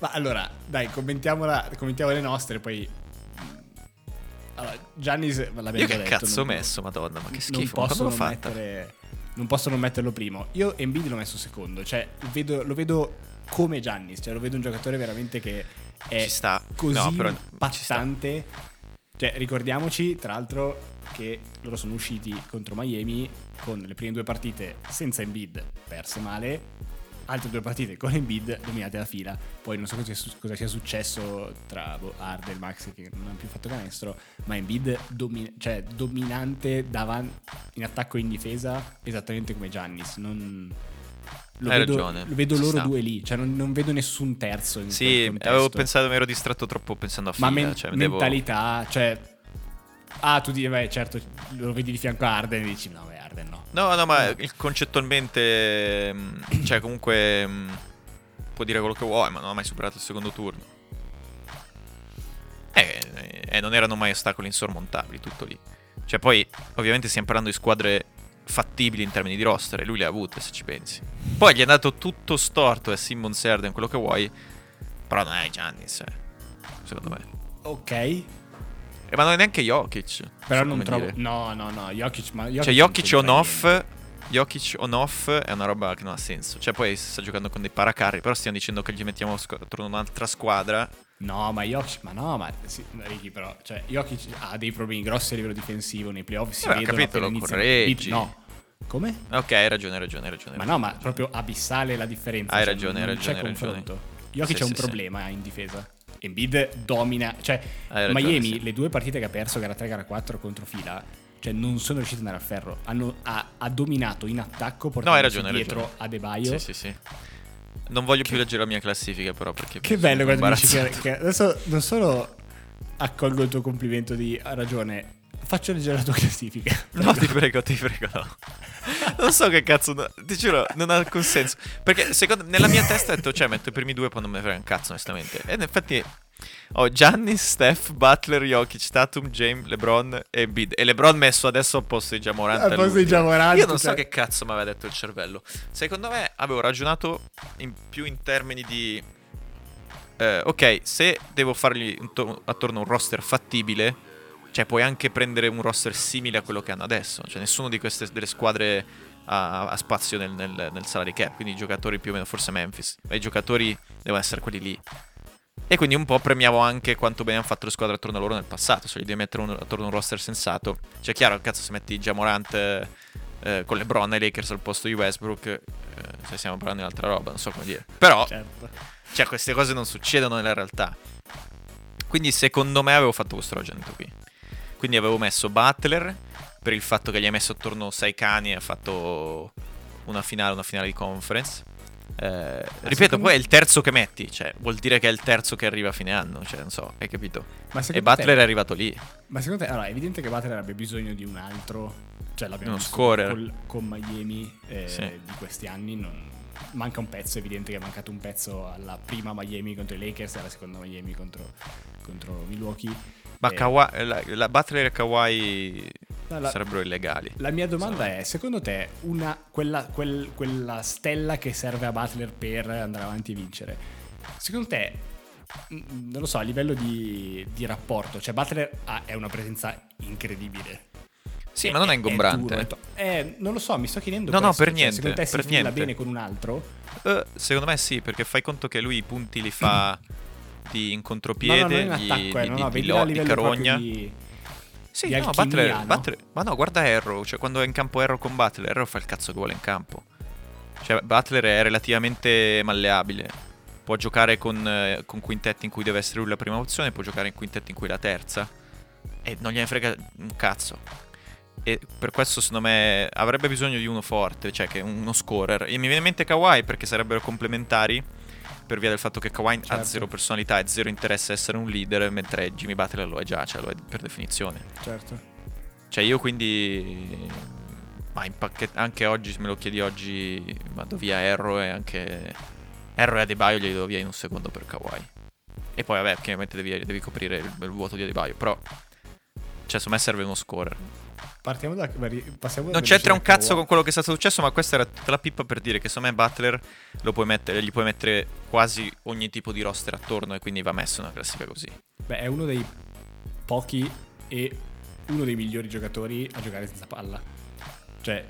Ma allora, dai, commentiamola, commentiamo le nostre, poi... Allora, Giannis, l'abbiamo Io che detto, cazzo ho non- messo, madonna, ma che non schifo. ma posso quando l'ho non fatta? mettere non posso non metterlo primo. Io Embiid l'ho messo secondo cioè vedo- lo vedo come Giannis cioè lo vedo un giocatore veramente che è così No, però impattante. Cioè ricordiamoci tra l'altro che loro sono usciti contro Miami con le prime due partite senza Embiid perse male altre due partite con Embiid dominate da fila poi non so cosa, sia- cosa sia successo tra boh, Harden e Max che non hanno più fatto canestro ma Embiid domi- cioè, dominante davan- in attacco e in difesa esattamente come Giannis non lo Hai vedo, ragione, lo vedo loro sta. due lì cioè non, non vedo nessun terzo in Sì, avevo pensato, mi ero distratto troppo pensando a fila. ma men- cioè, devo- mentalità cioè ah tu dici beh certo lo vedi di fianco a Harden e dici no beh Harden no No, no, ma il- concettualmente, mm, cioè comunque mm, può dire quello che vuoi, ma non ha mai superato il secondo turno. E eh, non erano mai ostacoli insormontabili, tutto lì. Cioè poi, ovviamente stiamo parlando di squadre fattibili in termini di roster e lui le ha avute, se ci pensi. Poi gli è andato tutto storto a Simmons e Harden, quello che vuoi, però non è Giannis, eh, secondo me. ok E ma non è neanche Jokic. però so non trovo dire. no no no Jokic ma Jokic Cioè, Jokic c'entra on off. niente. Jokic on off è una roba che non ha senso. Cioè, poi sta giocando con dei paracarri. Però stiamo dicendo che gli mettiamo attorno un'altra squadra. No, ma Jokic, ma no, ma sì, Ricky però, cioè Jokic ha dei problemi grossi a livello difensivo nei playoff, si Vabbè, ho vedono capito, lo correggi. No. Come? Ok, hai ragione, hai ragione, hai ragione. Ma no, ma proprio abissale la differenza. Hai cioè, ragione, hai c'è ragione, hai ragione. Jokic Sì, ha un sì, sì. problema in difesa. Embiid domina, cioè ragione, Miami, sì. le due partite che ha perso, gara 3 gara 4 contro fila, cioè non sono riusciti ad andare a ferro. Hanno, ha, ha dominato in attacco No, ragione, hai dietro a De Baio. Sì, sì, sì. Non voglio più leggere la mia classifica, però, perché. Che bello quando dici che, che adesso non solo accolgo il tuo complimento di ha ragione. Faccio leggere la tua classifica. No, ti prego, ti prego, no. Non so che cazzo, no, ti giuro, non ha alcun senso. Perché secondo nella mia testa ho detto, cioè, metto i primi due, poi non me ne frega un cazzo, onestamente. E in effetti ho Gianni, Steph, Butler, Jokic, Tatum, James, LeBron e Bid. E LeBron messo adesso al posto di Jamorant. Al posto di Jamorant, Io non so cioè- che cazzo mi aveva detto il cervello. Secondo me avevo ragionato in più in termini di... eh, ok, se devo fargli attorno a un roster fattibile, cioè puoi anche prendere un roster simile a quello che hanno adesso. Cioè nessuno di queste delle squadre ha, ha spazio nel, nel, nel salary cap, quindi i giocatori più o meno, forse Memphis, ma i giocatori devono essere quelli lì. E quindi un po' premiavo anche quanto bene hanno fatto le squadre attorno a loro nel passato. Se gli devi mettere un, attorno a un roster sensato. Cioè, chiaro, cazzo, se metti Jamorant eh, eh, con LeBron e Lakers al posto di Westbrook, eh, se stiamo parlando di un'altra roba, non so come dire. Però, Certo. cioè, queste cose non succedono nella realtà. Quindi, secondo me, avevo fatto questo ragionamento qui. Quindi avevo messo Butler per il fatto che gli hai messo attorno sei cani e ha fatto una finale, una finale di conference. Eh, ripeto, poi è il terzo che metti, cioè vuol dire che è il terzo che arriva a fine anno, cioè non so, hai capito? E Butler te, è arrivato lì. Ma secondo te, allora, è evidente che Butler abbia bisogno di un altro, cioè l'abbiamo Uno visto scorer. col- con Miami eh, Sì. di questi anni, non- manca un pezzo, è evidente che è mancato un pezzo alla prima Miami contro i Lakers e alla seconda Miami contro, contro Milwaukee. Ma Eh, Kawhi- la, la Butler e Kawhi no, la- sarebbero illegali. La mia domanda è, secondo te, una, quella, quel- quella stella che serve a Butler per andare avanti e vincere, secondo te, mm, non lo so, a livello di, di rapporto, cioè Butler ha- è una presenza incredibile. Sì, ma non è ingombrante. duro, è to- eh, non lo so, mi sto chiedendo No, no, questo, per cioè, niente, secondo te si per fila niente. bene con un altro? Eh, secondo me sì, perché fai conto che lui i punti li fa di in No, no, contropiede, non in di, attacco, eh, di, no, di- no, di di carogna. di- Sì, di no, Butler, no? Butler- ma no, guarda Arrow, cioè quando è in campo Arrow con Butler, Arrow fa il cazzo che vuole in campo. Cioè Butler è relativamente malleabile. Può giocare con, eh, con quintetti in cui deve essere lui la prima opzione, può giocare in quintetti in cui la terza. E non gliene frega un cazzo. E per questo secondo me avrebbe bisogno di uno forte, cioè che uno scorer. E mi viene in mente Kawhi perché sarebbero complementari per via del fatto che Kawhi ha Certo. zero personalità e zero interesse a essere un leader, mentre Jimmy Butler lo è già, cioè lo è per definizione. Certo. Cioè io quindi... Ma in pacchet- anche oggi, se me lo chiedi oggi, vado via Arrow e anche... Arrow e Adebayo glieli do via in un secondo per Kawhi. E poi vabbè, chiaramente devi, devi coprire il, il vuoto di Adebayo, però... Cioè, secondo me serve uno scorer. Partiamo da... Passiamo Non c'entra un cazzo con quello che è stato successo, ma questa era tutta la pippa per dire che secondo me Butler lo puoi mettere, gli puoi mettere quasi ogni tipo di roster attorno e quindi va messo in una classifica così. Beh, è uno dei pochi e uno dei migliori giocatori a giocare senza palla. Cioè,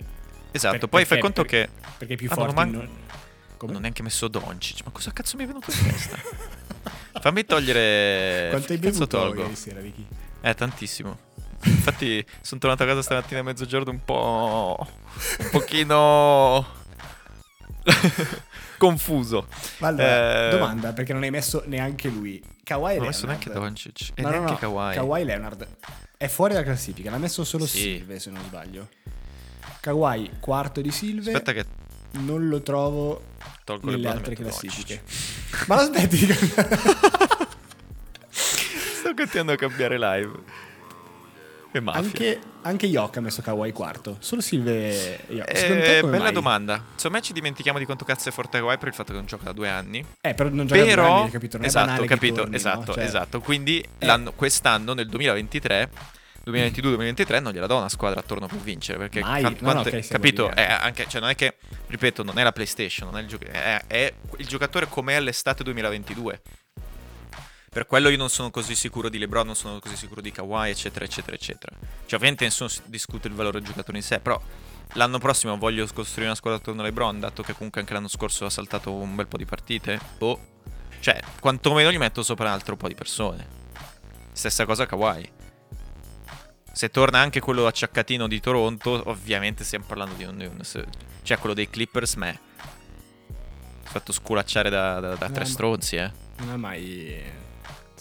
Esatto, Per- poi fai conto per- che... perché i più Ah, forti man- non... Come? Non ho neanche messo Doncic, ma cosa cazzo mi è venuto in testa? Fammi togliere... Quanto hai bevuto tolgo? ieri sera, Vicky? Eh, tantissimo. Infatti sono tornato a casa stamattina a mezzogiorno un po'... un pochino... confuso. Ma allora, Eh, domanda, perché non hai messo neanche lui. Kawhi Non ho messo neanche Doncic e No, no, neanche no, Kawhi. Kawhi Leonard è fuori dalla classifica, l'ha messo solo Sì. Silve, se non sbaglio. Kawhi quarto di Silve, Aspetta che non lo trovo tolgo le nelle altre classifiche. Doncic. Ma lo aspetti Sto continuando a cambiare live. E mafia. anche, anche Yok ha messo Kawhi quarto, solo Silve e Yok. Eh, bella mai? domanda. Secondo me ci dimentichiamo di quanto cazzo è forte Kawhi per il fatto che non gioca da due anni. Eh, però non gioca da due Però, anni, capito? Non è esatto, capito, torni, no? esatto, Cioè, esatto. Quindi l'anno- quest'anno, nel 2023, 2022-2023, non gliela do una squadra attorno per vincere. Perché Mai. quan- No, no, quante- ok, siamo capito? lì, eh. È anche, cioè, non è che, ripeto, non è la PlayStation, non è il, gioc- è, è il giocatore come è l'estate 2022. Per quello io non sono così sicuro di LeBron, non sono così sicuro di Kawhi, eccetera, eccetera, eccetera. Cioè, ovviamente nessuno discute il valore del giocatore in sé, però l'anno prossimo voglio costruire una squadra attorno a LeBron, dato che comunque anche l'anno scorso ha saltato un bel po' di partite. Boh. Cioè, quantomeno gli metto sopra un altro po' di persone. Stessa cosa Kawhi. Se torna anche quello acciaccatino di Toronto, ovviamente stiamo parlando di un... se- cioè, quello dei Clippers, me. È fatto sculacciare da, da- da tre stronzi, eh. Non ha mai...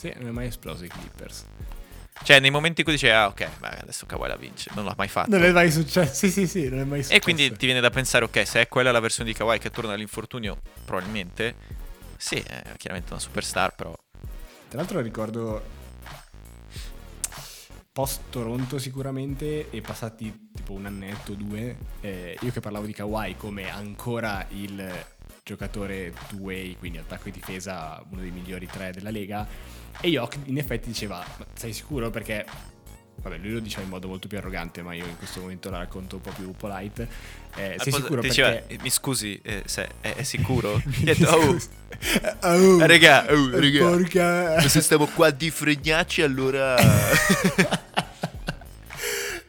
Sì, non è mai esploso i Clippers. Cioè, nei momenti in cui dice, ah, ok, adesso Kawhi la vince, non l'ha mai fatto. Non è mai successo. Sì, sì, sì, non è mai successo. E quindi ti viene da pensare, ok, se è quella la versione di Kawhi che torna all'infortunio, probabilmente, sì, è chiaramente una superstar, però... Tra l'altro ricordo post Toronto sicuramente e passati tipo un annetto o due, eh, io che parlavo di Kawhi come ancora il giocatore two-way, quindi attacco e difesa, uno dei migliori tre della Lega, e Yok in effetti diceva, ma sei sicuro? Perché, vabbè, lui lo diceva in modo molto più arrogante, ma io in questo momento la racconto un po' più polite. Eh, sei sicuro? diceva, perché... "Eh, mi scusi, eh, se- è, è sicuro? Mi detto, oh, scusi. Oh, Eh, raga, oh, raga. Porca... se stiamo qua di fregnacci allora...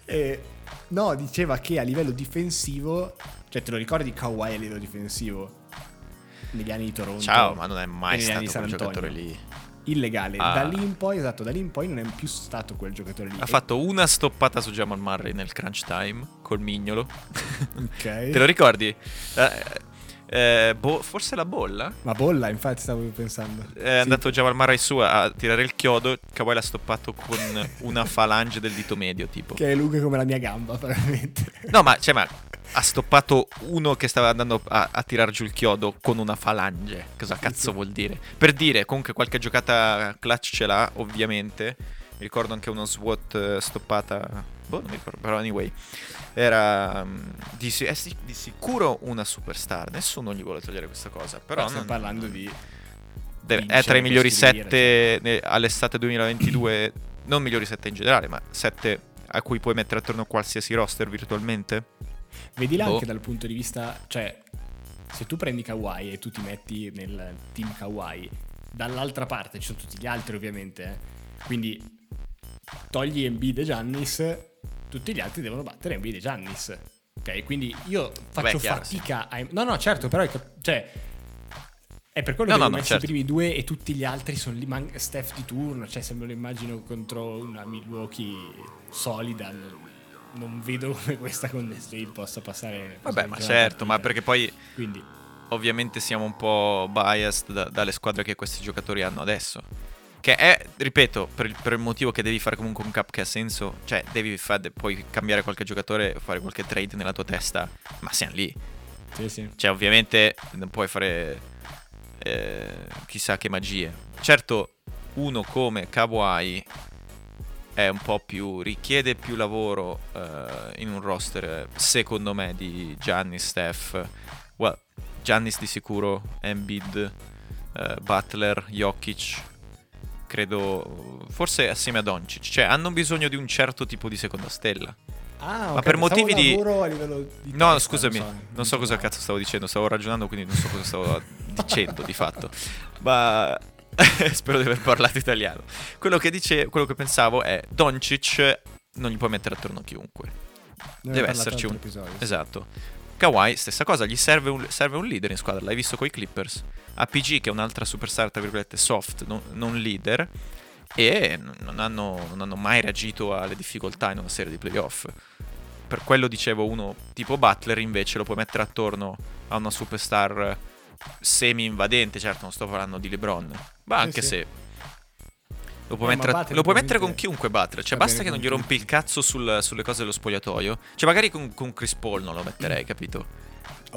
Eh, no, diceva che a livello difensivo, cioè te lo ricordi Kawhi a livello difensivo? Negli anni di Toronto. Ciao, ma non è mai stato quel giocatore lì. Illegale. Ah. Da lì in poi, esatto, da lì in poi non è più stato quel giocatore lì. Ha E- fatto una stoppata su Jamal Murray nel crunch time col mignolo. Ok. Te lo ricordi? Eh, eh, bo- forse la bolla? Ma bolla, infatti stavo pensando. È Sì. andato Jamal Murray su a tirare il chiodo. Kawhi l'ha stoppato con una falange del dito medio, tipo. Che è lungo come la mia gamba, probabilmente. No, ma, cioè, ma ha stoppato uno che stava andando a, a tirar giù il chiodo con una falange. Cosa cazzo vuol dire? Per dire, comunque qualche giocata clutch ce l'ha, ovviamente. Mi ricordo anche uno SWAT eh, stoppata. Boh, non mi ricordo, però anyway. Era mm, di, si- è si- di sicuro una superstar. Nessuno gli vuole togliere questa cosa. Però stiamo non- parlando di... deve- è vincere tra i migliori questo di dire, sette ne- all'estate 2022. non migliori sette in generale, ma sette a cui puoi mettere attorno qualsiasi roster virtualmente. Vedila Boh. anche dal punto di vista, cioè, se tu prendi Kawhi e tu ti metti nel team Kawhi, dall'altra parte ci sono tutti gli altri ovviamente, eh. quindi togli Embiid e Giannis, tutti gli altri devono battere Embiid e Giannis. Ok, quindi io faccio chiaro, fatica a... No, no, certo, però... Cioè, è per quello No, che no, ho messo certo. i primi due e tutti gli altri sono lì, man- Steph di turno, cioè se me lo immagino contro una Milwaukee solida, non- vedo come questa con The possa passare. Vabbè, ma certo, ma perché poi Quindi, ovviamente siamo un po' biased da- dalle squadre che questi giocatori hanno adesso. Che è, ripeto, per il, per il motivo che devi fare comunque un cap che ha senso, cioè devi fare, puoi cambiare qualche giocatore, fare qualche trade nella tua testa, ma siamo lì. sì, sì. Cioè, ovviamente non puoi fare eh, chissà che magie. Certo, uno come Kawhi è un po' più. richiede più lavoro eh, in un roster, secondo me, di Giannis, Steph. Well, Giannis di sicuro, Embiid, eh, Butler, Jokic. Credo, forse assieme a Doncic. Cioè, hanno bisogno di un certo tipo di seconda stella. Ah, Ma ok, per motivi di- lavoro a livello di No, scusami, non so, non so cosa cazzo stavo dicendo, stavo ragionando, quindi non so cosa stavo dicendo di fatto. Ma spero di aver parlato italiano. Quello che, dice, quello che pensavo è Doncic non gli puoi mettere attorno a chiunque. Ne deve esserci un- altri episodi. Esatto. Kawhi, stessa cosa, gli serve un, serve un leader in squadra, l'hai visto coi Clippers. APG, che è un'altra superstar, tra virgolette, soft, non, non leader, e non hanno, non hanno mai reagito alle difficoltà in una serie di playoff. Per quello dicevo, uno tipo Butler invece lo puoi mettere attorno a una superstar semi-invadente, certo non sto parlando di LeBron, ma anche sì. se... Lo puoi, Eh, ma mettere, Butler lo puoi mettere con chiunque Butler, cioè basta che non gli rompi il cazzo sul- sulle cose dello spogliatoio. Cioè magari con, con Chris Paul non lo metterei, capito?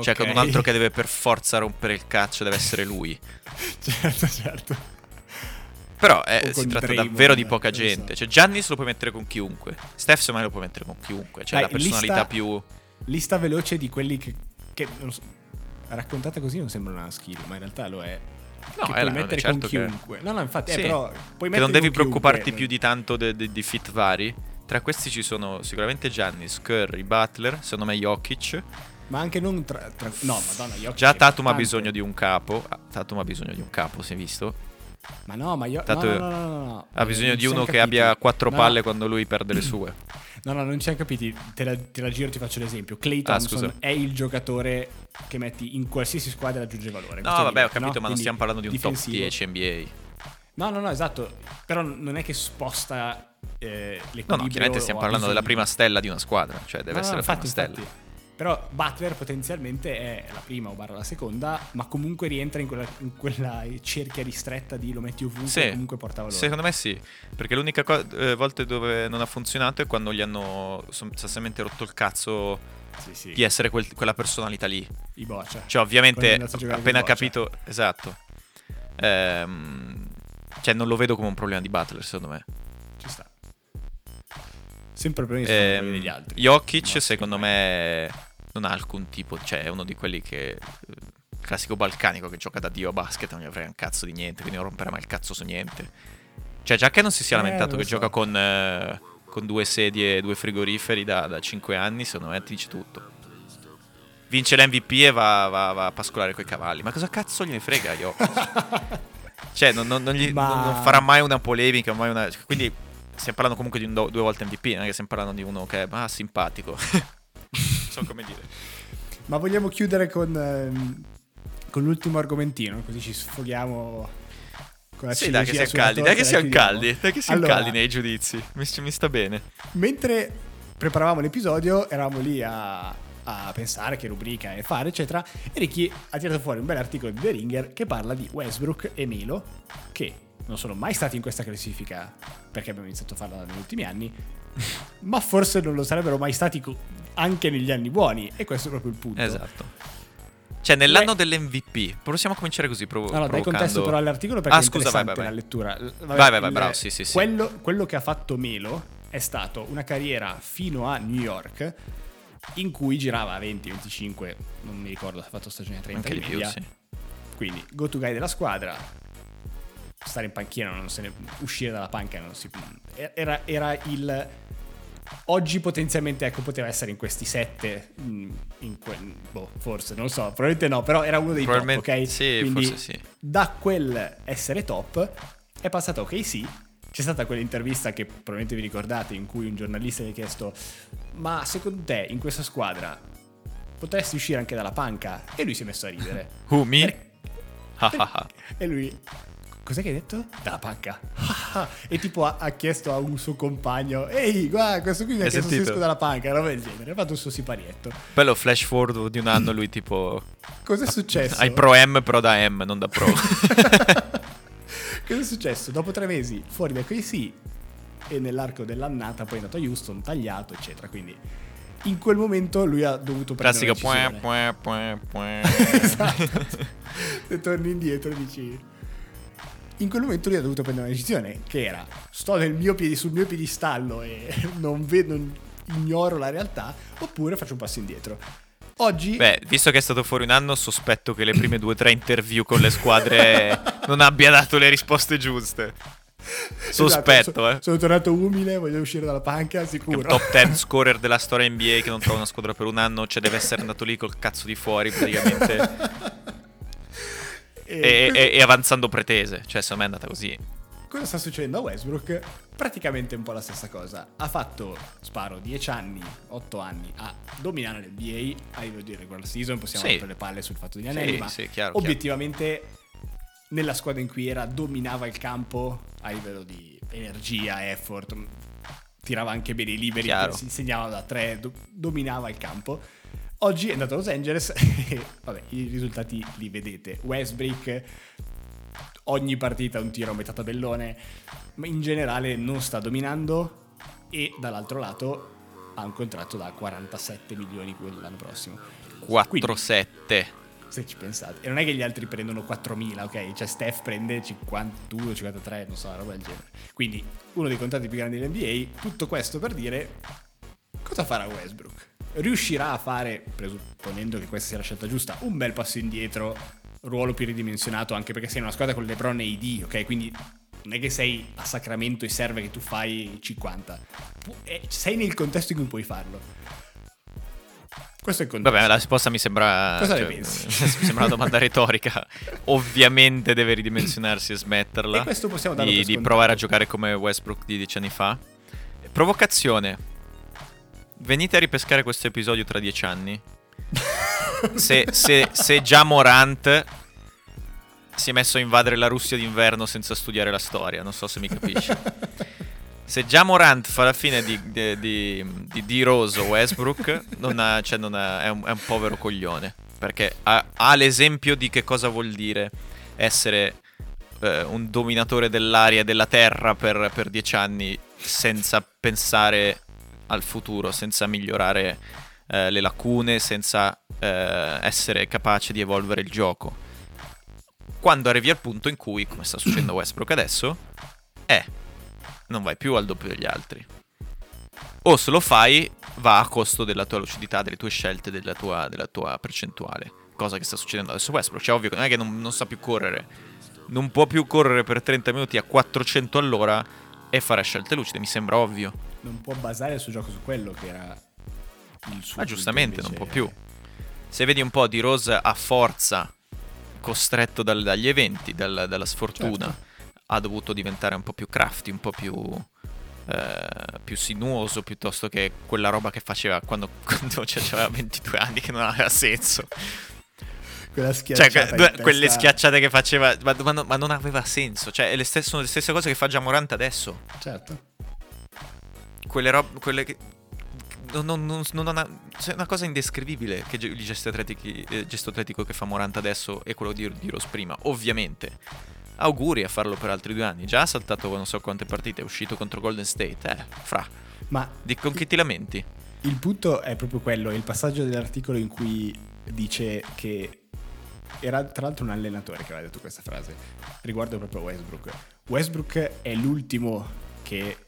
Cioè con un altro che deve per forza rompere il cazzo, deve essere lui. certo, certo. Però eh, si tratta Draymond, davvero di poca so. gente. Cioè Giannis lo puoi mettere con chiunque. Steph secondo me lo puoi mettere con chiunque. Cioè Dai, la personalità lista- più... Lista veloce di quelli che, che so, raccontata così non sembra una skill, ma in realtà lo è. No, che è puoi mettere certo con che- chiunque. No, no, infatti, Sì, eh, però puoi che non devi preoccuparti chiunque, più di tanto di fit vari. Tra questi ci sono sicuramente Giannis, Curry, Butler, secondo me Jokic. Ma anche non tra, tra- No, madonna, Jokic Già Tatum ha bisogno di un capo. Ah, Tatum ha bisogno di un capo, si è visto? Ma no, ma io... Tanto no, no, no, no, no. Ha bisogno non di uno siamo che abbia quattro No, palle quando lui perde le sue. No, no, non ci hanno capiti. Te la, te la giro, ti faccio l'esempio. Clay Ah, Thompson scusa. è il giocatore che metti in qualsiasi squadra e raggiunge valore. No, Questo vabbè, ho capito, no? ma non stiamo parlando di un top difensivo. 10 NBA. No, no, no, esatto. Però non è che sposta eh, l'equilibrio. No, no, chiaramente stiamo parlando della prima stella di una squadra. Cioè, deve No, no, essere la infatti, prima stella. infatti. Però Butler potenzialmente è la prima o barra la seconda, ma comunque rientra in quella, in quella cerchia ristretta di lo metti ovunque Sì, e comunque porta valore. Secondo me sì, perché l'unica co- eh, volta dove non ha funzionato è quando gli hanno sostanzialmente rotto il cazzo Sì, sì. di essere quel- quella personalità lì. I boccia. Cioè, ovviamente, appena capito... Esatto. Ehm, cioè, non lo vedo come un problema di Butler, secondo me. Ci sta. Sempre prima Ehm, degli altri. Jokic, secondo me, non ha alcun tipo, cioè è uno di quelli che. eh, classico balcanico che gioca da dio a basket, non gli frega un cazzo di niente, quindi non romperà mai il cazzo su niente. Cioè, già che non si sia Eh, lamentato lo che so. gioca con, eh, con due sedie e due frigoriferi da, da 5 anni, secondo me ti dice tutto. Vince l'MVP e va, va- va a pascolare coi cavalli. Ma cosa cazzo gliene frega Jokic? cioè, non, non- non gli- Ma- non- non farà mai una polemica, mai una... Quindi stiamo parlando comunque di un do- due volte MVP, non è che stiamo parlando di uno che è ah, simpatico. non so come dire. Ma vogliamo chiudere con, ehm, con l'ultimo argomentino, così ci sfoghiamo con la Sì, dai che siamo caldi, torta dai che siamo caldi, dai che siamo Allora, caldi nei giudizi. Mi, mi sta bene. Mentre preparavamo l'episodio, eravamo lì a, a pensare che rubrica e fare, eccetera. E Ricky ha tirato fuori un bel articolo di The Ringer che parla di Westbrook e Melo, che non sono mai stati in questa classifica perché abbiamo iniziato a farla negli ultimi anni, ma forse non lo sarebbero mai stati anche negli anni buoni. E questo è proprio il punto. Esatto. Cioè, nell'anno Beh- dell'MVP, possiamo cominciare così, provo- No, no, dai provocando... contesto però all'articolo perché Ah, scusa, vai, vai, vai. la lettura. Vabbè, Vai, vai, vai, bravo, sì, sì, sì. Quello, quello che ha fatto Melo è stato una carriera fino a New York in cui girava a 20, 25, non mi ricordo se ha fatto stagione 30 Anche di di più, media. sì. Quindi go to guy della squadra, stare in panchina, non se ne, uscire dalla panca, non si, era, era il... Oggi potenzialmente ecco, poteva essere in questi sette, mm, in que- boh, forse, non lo so, probabilmente no, però era uno dei top, ok? sì, Quindi forse sì. da quel essere top è passato a OKC. C'è stata quell'intervista che probabilmente vi ricordate in cui un giornalista gli ha chiesto ma secondo te in questa squadra potresti uscire anche dalla panca? E lui si è messo a ridere. Who, me? Per- Ah, ah, ah. e lui cos'è che hai detto? Dalla panca. e tipo ha, ha chiesto a un suo compagno ehi guarda questo qui mi ha chiesto se esco dalla panca, roba del genere. Ha fatto il suo siparietto. Bello flash forward di un anno, lui tipo... Cos'è successo? Hai pro M, però da M, non da pro. Cosa è successo? Dopo tre mesi fuori da OKC e nell'arco dell'annata poi è andato a Houston, tagliato, eccetera. Quindi in quel momento lui ha dovuto prendere Classico... una decisione. puè. esatto. Se torni indietro dici... In quel momento lui ha dovuto prendere una decisione che era sto nel mio piedi, sul mio piedistallo e non vedo, ignoro la realtà oppure faccio un passo indietro. Oggi Beh, visto che è stato fuori un anno, sospetto che le prime due o tre interview con le squadre non abbia dato le risposte giuste. Sospetto, Esatto, eh. Sono tornato umile, voglio uscire dalla panca, Che sicuro. un top 10 scorer della storia NBA che non trova una squadra per un anno, cioè deve essere andato lì col cazzo di fuori praticamente E e, e- avanzando pretese. Cioè, secondo me è andata così. Cosa sta succedendo a Westbrook? Praticamente un po' la stessa cosa. Ha fatto, sparo, 10 anni, 8 anni a dominare l'NBA a livello di regular season. Possiamo Sì. rompere le palle sul fatto degli anelli, Sì, ma sì, chiaro, obiettivamente nella squadra in cui era dominava il campo a livello di energia, effort. Tirava anche bene i liberi, Chiaro. si segnava da 3, dominava il campo. Oggi è andato a Los Angeles e vabbè, i risultati li vedete. Westbrook ogni partita un tiro a metà tabellone, ma in generale non sta dominando e dall'altro lato ha un contratto da 47 milioni quello l'anno prossimo. 4-7. Se ci pensate. E non è che gli altri prendono 4.000, ok? Cioè Steph prende 51, 53, non so, una roba del genere. Quindi uno dei contratti più grandi dell'NBA, tutto questo per dire cosa farà Westbrook? Riuscirà a fare, presupponendo che questa sia la scelta giusta, un bel passo indietro, ruolo più ridimensionato, anche perché sei in una squadra con LeBron e ID, ok? Quindi non è che sei a Sacramento e serve che tu fai 50. Pu- eh, Sei nel contesto in cui puoi farlo. Questo è il contesto. Vabbè, la risposta mi sembra. Cosa ne cioè, pensi? mi sembra una domanda retorica. Ovviamente deve ridimensionarsi e smetterla. E questo possiamo darlo di, di provare a giocare come Westbrook di dieci anni fa. Provocazione. Venite a ripescare questo episodio tra dieci anni. Se, se, se già Morant si è messo a invadere la Russia d'inverno senza studiare la storia, non so se mi capisci. Se già Morant fa la fine di, di, di, di, di Rose o Westbrook, non ha- cioè non ha- è, un, è un povero coglione. Perché ha, ha l'esempio di che cosa vuol dire essere eh, un dominatore dell'aria e della terra per, per dieci anni senza pensare al futuro, senza migliorare eh, le lacune, senza eh, essere capace di evolvere il gioco. Quando arrivi al punto in cui, come sta succedendo a Westbrook adesso, è non vai più al doppio degli altri. O se lo fai va a costo della tua lucidità, delle tue scelte, della tua, della tua percentuale. Cosa che sta succedendo adesso Westbrook. Cioè, ovvio non è che non, non sa più correre. Non può più correre per 30 minuti a 400 all'ora e fare scelte lucide, mi sembra ovvio. Non può basare il suo gioco su quello che era il suo. Ma giustamente, non può più. Se vedi un po' di Rose a forza, costretto dal- dagli eventi, dal- dalla sfortuna, Certo. ha dovuto diventare un po' più crafty, un po' più, eh, più sinuoso, piuttosto che quella roba che faceva quando, quando cioè, aveva 22 anni, che non aveva senso. Quella Cioè, schiacciata que- in quelle schiacciate che faceva, ma, ma non- ma non aveva senso. Cioè, è le stesse- sono le stesse cose che fa già Morant adesso. Certo. Quelle robe quelle che non, non, non, ha, c'è una cosa indescrivibile che il gesto, eh, gesto atletico che fa Morant adesso e quello di, di Rose prima ovviamente. Auguri a farlo per altri due anni. Già ha saltato non so quante partite è uscito contro Golden State eh fra. Ma di con chi ti lamenti? Il punto è proprio quello, è il passaggio dell'articolo in cui dice che era tra l'altro un allenatore che aveva detto questa frase riguardo proprio Westbrook. Westbrook è l'ultimo che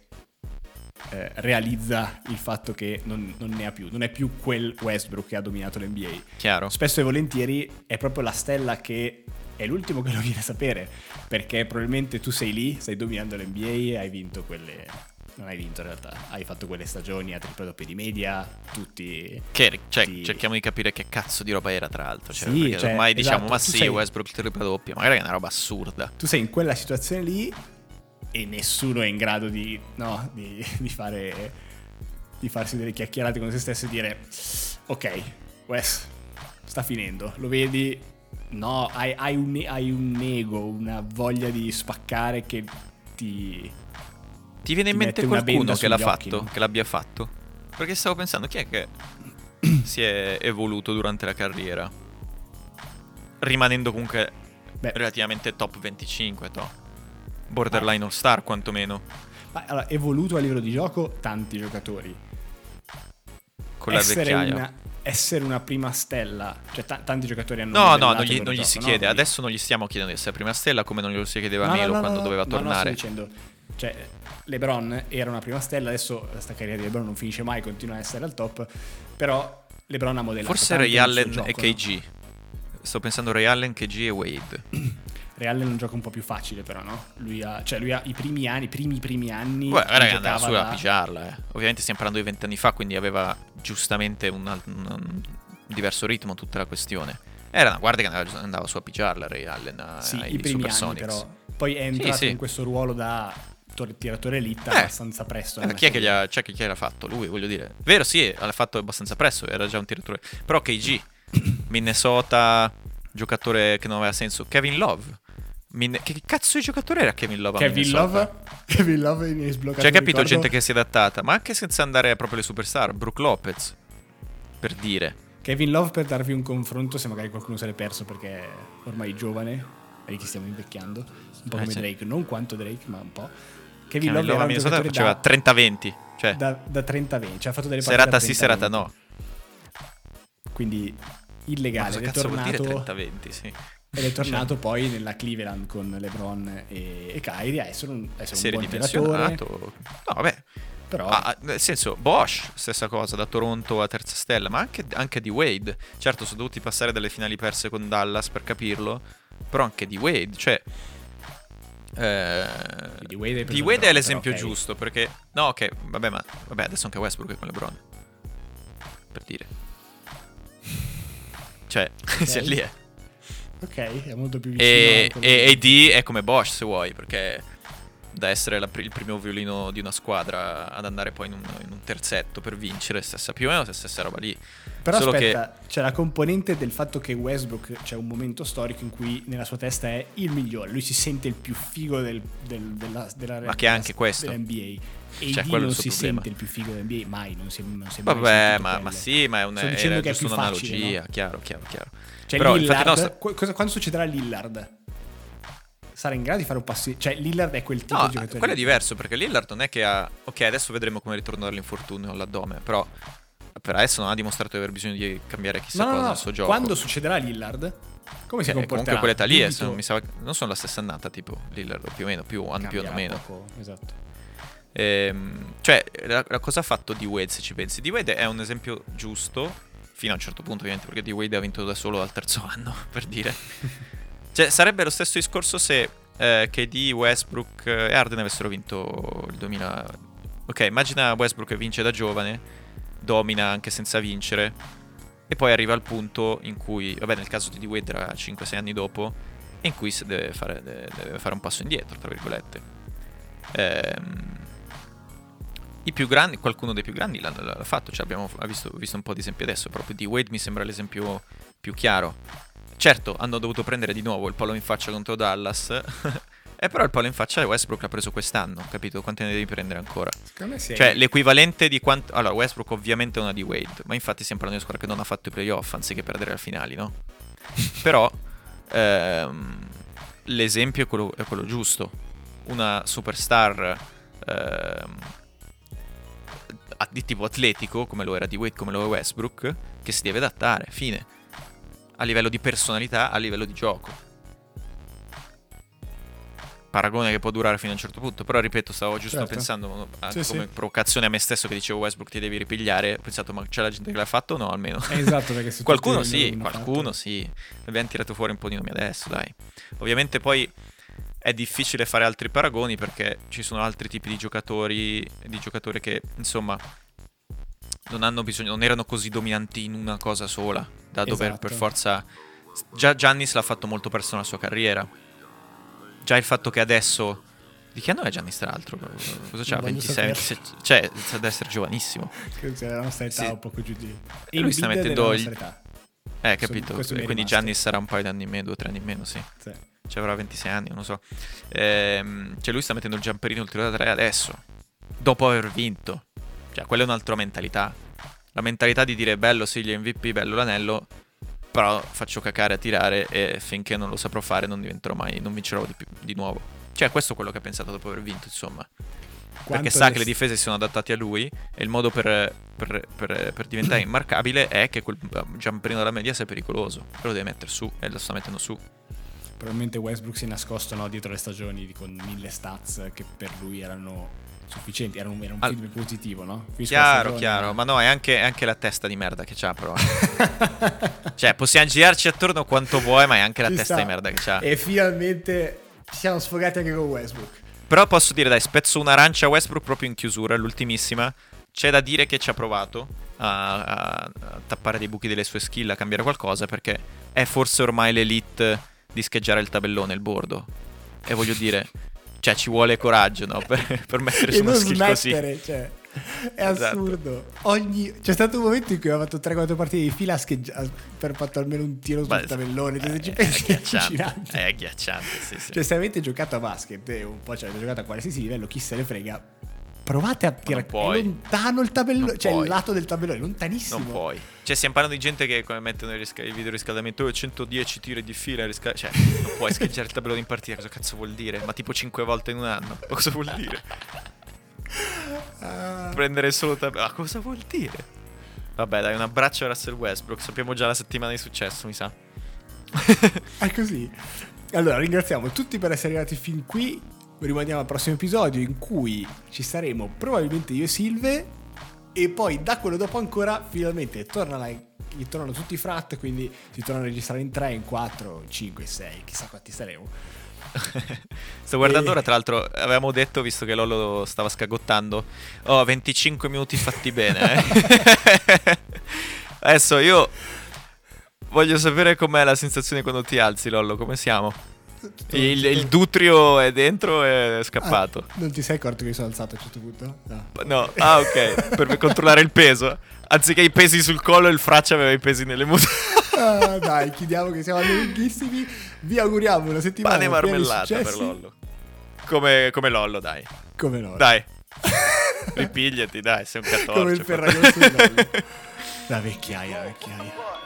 eh, realizza il fatto che non, non ne ha più, non è più quel Westbrook che ha dominato l'NBA. chiaro Spesso e volentieri è proprio la stella che è l'ultimo che lo viene a sapere, perché probabilmente tu sei lì, stai dominando l'NBA hai vinto quelle... Non hai vinto in realtà, hai fatto quelle stagioni a triple doppie di media, tutti... che, cioè, Sì. cerchiamo di capire che cazzo di roba era tra l'altro cioè, Sì, cioè, ormai diciamo esatto, ma tu sì sei- Westbrook tripla doppia magari è una roba assurda Tu sei in quella situazione lì e nessuno è in grado di, no, di, di fare... di farsi delle chiacchierate con se stesso e dire ok, Wes, sta finendo, lo vedi? No, hai, hai un, hai un ego, una voglia di spaccare che ti... Ti viene in Ti mente qualcuno che l'ha occhi, fatto, no? che l'abbia fatto? Perché stavo pensando, chi è che si è evoluto durante la carriera? Rimanendo comunque Beh, relativamente top 25, to. Borderline All Star quantomeno. ma allora, evoluto a livello di gioco, tanti giocatori. Con la essere, vecchiaia. una, essere una prima stella, cioè ta- tanti giocatori hanno... No, no, non gli, non gli si no? chiede. Quindi- Adesso non gli stiamo chiedendo di essere prima stella come non glielo si chiedeva No, no, Melo no, quando no, doveva no, no, tornare. sto dicendo, cioè, LeBron era una prima stella, adesso sta carriera di LeBron non finisce mai, continua a essere al top, però LeBron ha modellato Forse Ray Allen e no? KG. Sto pensando Ray Allen, KG e Wade. Allen è un gioco un po' più facile però, no? Lui ha, cioè lui ha i primi anni, i primi primi anni... Guarda, lui raga, andava su a da- pigiarla. Eh. Ovviamente stiamo parlando di vent'anni fa, quindi aveva giustamente un, un- un diverso ritmo tutta la questione. Era una guardia che andava, andava su a pigiarla Ray Allen a- Sì, ai i primi anni Supersonics. però. Poi è entrato sì. in questo ruolo da tor- tiratore elite Eh, abbastanza presto. Eh, chi è che gli ha, che chi l'ha fatto? Lui, voglio dire. Vero, sì, l'ha fatto abbastanza presto, era già un tiratore. Però KG, Minnesota, giocatore che non aveva senso. Kevin Love. Min- che cazzo di giocatore era Kevin Love? a Kevin? Love? Kevin Love mi hai sbloccato Cioè, capito, ricordo. gente che si è adattata, ma anche senza andare proprio alle superstar. Brooke Lopez, per dire. Kevin Love per darvi un confronto se magari qualcuno se l'è perso perché è ormai giovane, vedi che stiamo invecchiando, un po' Eh, come sì. Drake, non quanto Drake ma un po'. Kevin Kevin Love Love era un faceva da, 30-20. Cioè, da, da 30-20, cioè ha fatto delle partite serata da sì, 30-20. serata no. Quindi Ma illegale, cosa ed è cazzo vuol dire tornato, 30-20? Sì. Ed è tornato poi nella Cleveland con LeBron e, e Kyrie a essere un, a essere un buon tiratore. No, vabbè. però Ah, ah, nel senso, Bosch, stessa cosa, da Toronto a terza stella, ma anche, anche di Wade. Certo, sono dovuti passare dalle finali perse con Dallas per capirlo, però anche di Wade, cioè... eh, di Wade, di Wade LeBron, è l'esempio però, ok. giusto, perché... No, ok, vabbè, ma vabbè, adesso anche Westbrook è con LeBron. Per dire. Cioè, se lì è. Ok, è molto più vicino. E, e che- AD è come Bosch se vuoi, perché da essere la il primo violino di una squadra ad andare poi in un, in un terzetto per vincere, stessa più o meno la stessa roba lì. Però Solo aspetta, c'è la componente del fatto che Westbrook c'è un momento storico in cui nella sua testa è il migliore, lui si sente il più figo del, del- della, della Ma che anche questo. dell'NBA. E Cioè, non si problema. sente il più figo dell'NBA, mai, non si, non si è mai Vabbè, ma, ma sì, ma è che è giusto un'analogia. Chiaro, chiaro, chiaro. Cioè Però, Lillard, infatti, no, sta- qu- cosa- quando succederà Lillard? Sarà in grado di fare un passo... Cioè Lillard è quel tipo No, di giocatore. quello è diverso perché Lillard non è che ha. Ok, adesso vedremo come ritorna dall'infortunio all'addome. Però per adesso non ha dimostrato di aver bisogno di cambiare chissà No, cosa no, nel suo gioco. quando succederà Lillard, come si Cioè, comporterà? comunque quell'età lì è, Dubito- mi sa- non sono la stessa annata, tipo Lillard, più o meno, più, hanno più o meno. poco, esatto. Ehm, cioè, la, la cosa ha fatto di Wade, se ci pensi? Di Wade è un esempio giusto, fino a un certo punto ovviamente, perché di Wade ha vinto da solo al terzo anno, per dire. cioè, sarebbe lo stesso discorso se eh, KD, Westbrook e Arden avessero vinto il 2000... Ok, immagina Westbrook che vince da giovane, domina anche senza vincere, e poi arriva al punto in cui, vabbè nel caso di Wade era 5-6 anni dopo, in cui deve fare, deve fare un passo indietro, tra virgolette. Ehm, I più grandi, qualcuno dei più grandi l'ha, l'ha fatto, cioè abbiamo visto, visto, un po' di esempi adesso, proprio di Wade mi sembra l'esempio più chiaro. Certo, hanno dovuto prendere di nuovo il palo in faccia contro Dallas, e però il palo in faccia Westbrook l'ha preso quest'anno, capito? Quanti ne devi prendere ancora? Secondo me sì. Cioè, l'equivalente di quanto... Allora, Westbrook ovviamente è una di Wade, ma infatti parlando di squadra che non ha fatto i playoff, anziché perdere alle finali, no? però ehm, l'esempio è quello, è quello, giusto. Una superstar ehm, di tipo atletico, come lo era di Wade, come lo è Westbrook, che si deve adattare, fine. A livello di personalità, a livello di gioco paragone che può durare fino a un certo punto. Però ripeto, stavo giusto certo. pensando sì, come sì. provocazione a me stesso che dicevo Westbrook ti devi ripigliare. Ho pensato, ma c'è la gente che l'ha fatto o no? Almeno. esatto, perché se qualcuno sì, qualcuno fatto. sì. Abbiamo tirato fuori un po' di nomi adesso, dai. Ovviamente poi è difficile fare altri paragoni perché ci sono altri tipi di giocatori, di giocatori che, insomma, non hanno bisogno, non erano così dominanti in una cosa sola, da dover esatto. per forza... Già Giannis l'ha fatto molto perso nella sua carriera già il fatto che adesso... Di che anno è Gianni tra l'altro? Cosa c'ha? 26, 26? Cioè, deve essere giovanissimo. Sia la nostra età, sì. un poco giù di... E lui sta mettendo il... Eh, capito. Quindi Gianni sarà un paio di anni in meno, due o tre anni in meno, sì. sì. Cioè avrà 26 anni, non lo so. Ehm, cioè lui sta mettendo il jumperino il tiro da tre adesso. Dopo aver vinto. Cioè, quella è un'altra mentalità. La mentalità di dire bello sì gli MVP, bello l'anello, però faccio cacare a tirare e finché non lo saprò fare non diventerò mai, non vincerò di, più, di nuovo. Cioè, questo è quello che ha pensato dopo aver vinto, insomma. Quanto Perché sa che le difese si sono adattate a lui e il modo per, per, per, per diventare immarcabile è che quel jumperino della media sia pericoloso. E lo deve mettere su e lo sta mettendo su. Probabilmente Westbrook si è nascosto no, dietro le stagioni con mille stats che per lui erano sufficienti. Era un, era un All... film positivo, no? Film chiaro, chiaro. Ma no, è anche, è anche, la testa di merda che c'ha, però. cioè, possiamo girarci attorno quanto vuoi, ma è anche la Ci testa sta. di merda che c'ha. E finalmente ci siamo sfogati anche con Westbrook. Però posso dire, dai, spezzo un'arancia a Westbrook proprio in chiusura, l'ultimissima. C'è da dire che ci ha provato a, a, a tappare dei buchi delle sue skill, a cambiare qualcosa, perché è forse ormai l'elite di scheggiare il tabellone, il bordo. E voglio dire, cioè, ci vuole coraggio, no? Per, per mettere su una skill smettere, così. Cioè, è esatto. assurdo. Ogni... C'è stato un momento in cui ho fatto 3-4 partite di fila scheggia... per fatto almeno un tiro sul tabellone. Cioè, è, è, agghiacciante. È agghiacciante, sì, sì. Cioè, se avete giocato a basket e un po' cioè, avete giocato a qualsiasi livello, chi se ne frega provate a tirare è lontano il tabellone, cioè puoi. il lato del tabellone, lontanissimo. Non puoi. Cioè, stiamo parlando di gente che come mettono il, risca- il video riscaldamento 110 tiri di fila, risca- cioè, non puoi scheggiare il tabellone in partita, cosa cazzo vuol dire? Ma tipo 5 volte in un anno, cosa vuol dire? Uh... Prendere solo tabellone, ah, cosa vuol dire? Vabbè, dai, un abbraccio a Russell Westbrook, sappiamo già la settimana di successo, mi sa. È così. Allora, ringraziamo tutti per essere arrivati fin qui rimaniamo al prossimo episodio in cui ci saremo probabilmente io e Silve e poi da quello dopo ancora finalmente torna la, tornano tutti i frat quindi si tornano a registrare in 3, in 4, in 5, in 6 chissà quanti saremo Sto guardando e... ora, tra l'altro, avevamo detto, visto che Lollo stava scagottando, oh, 25 minuti fatti bene. Eh? Adesso io voglio sapere com'è la sensazione quando ti alzi, Lollo, come siamo? Il, il, Dutrio è dentro e è scappato. Ah, non ti sei accorto che mi sono alzato a un certo punto? No. no. Ah, ok. per controllare il peso. Anziché i pesi sul collo, il fraccia aveva i pesi nelle mutande. ah, dai, chiediamo che siamo lunghissimi. Vi auguriamo una settimana. Pane marmellata per Lollo. Come, come, Lollo, dai. Come Lollo. Dai. Ripigliati, dai, sei un cattolico. Come il Ferragosto di Lollo. La vecchiaia, la vecchiaia.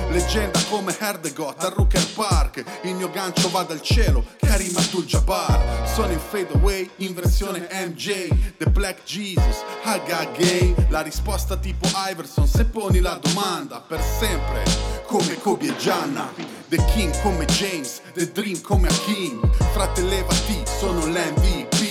Leggenda come Herdegot a Rooker Park Il mio gancio va dal cielo, Karim Abdul-Jabbar Sono in fade away in versione MJ The Black Jesus, Haga Gay La risposta tipo Iverson se poni la domanda Per sempre, come Kobe e Gianna The King come James, The Dream come Hakim Frate levati, sono l'MVP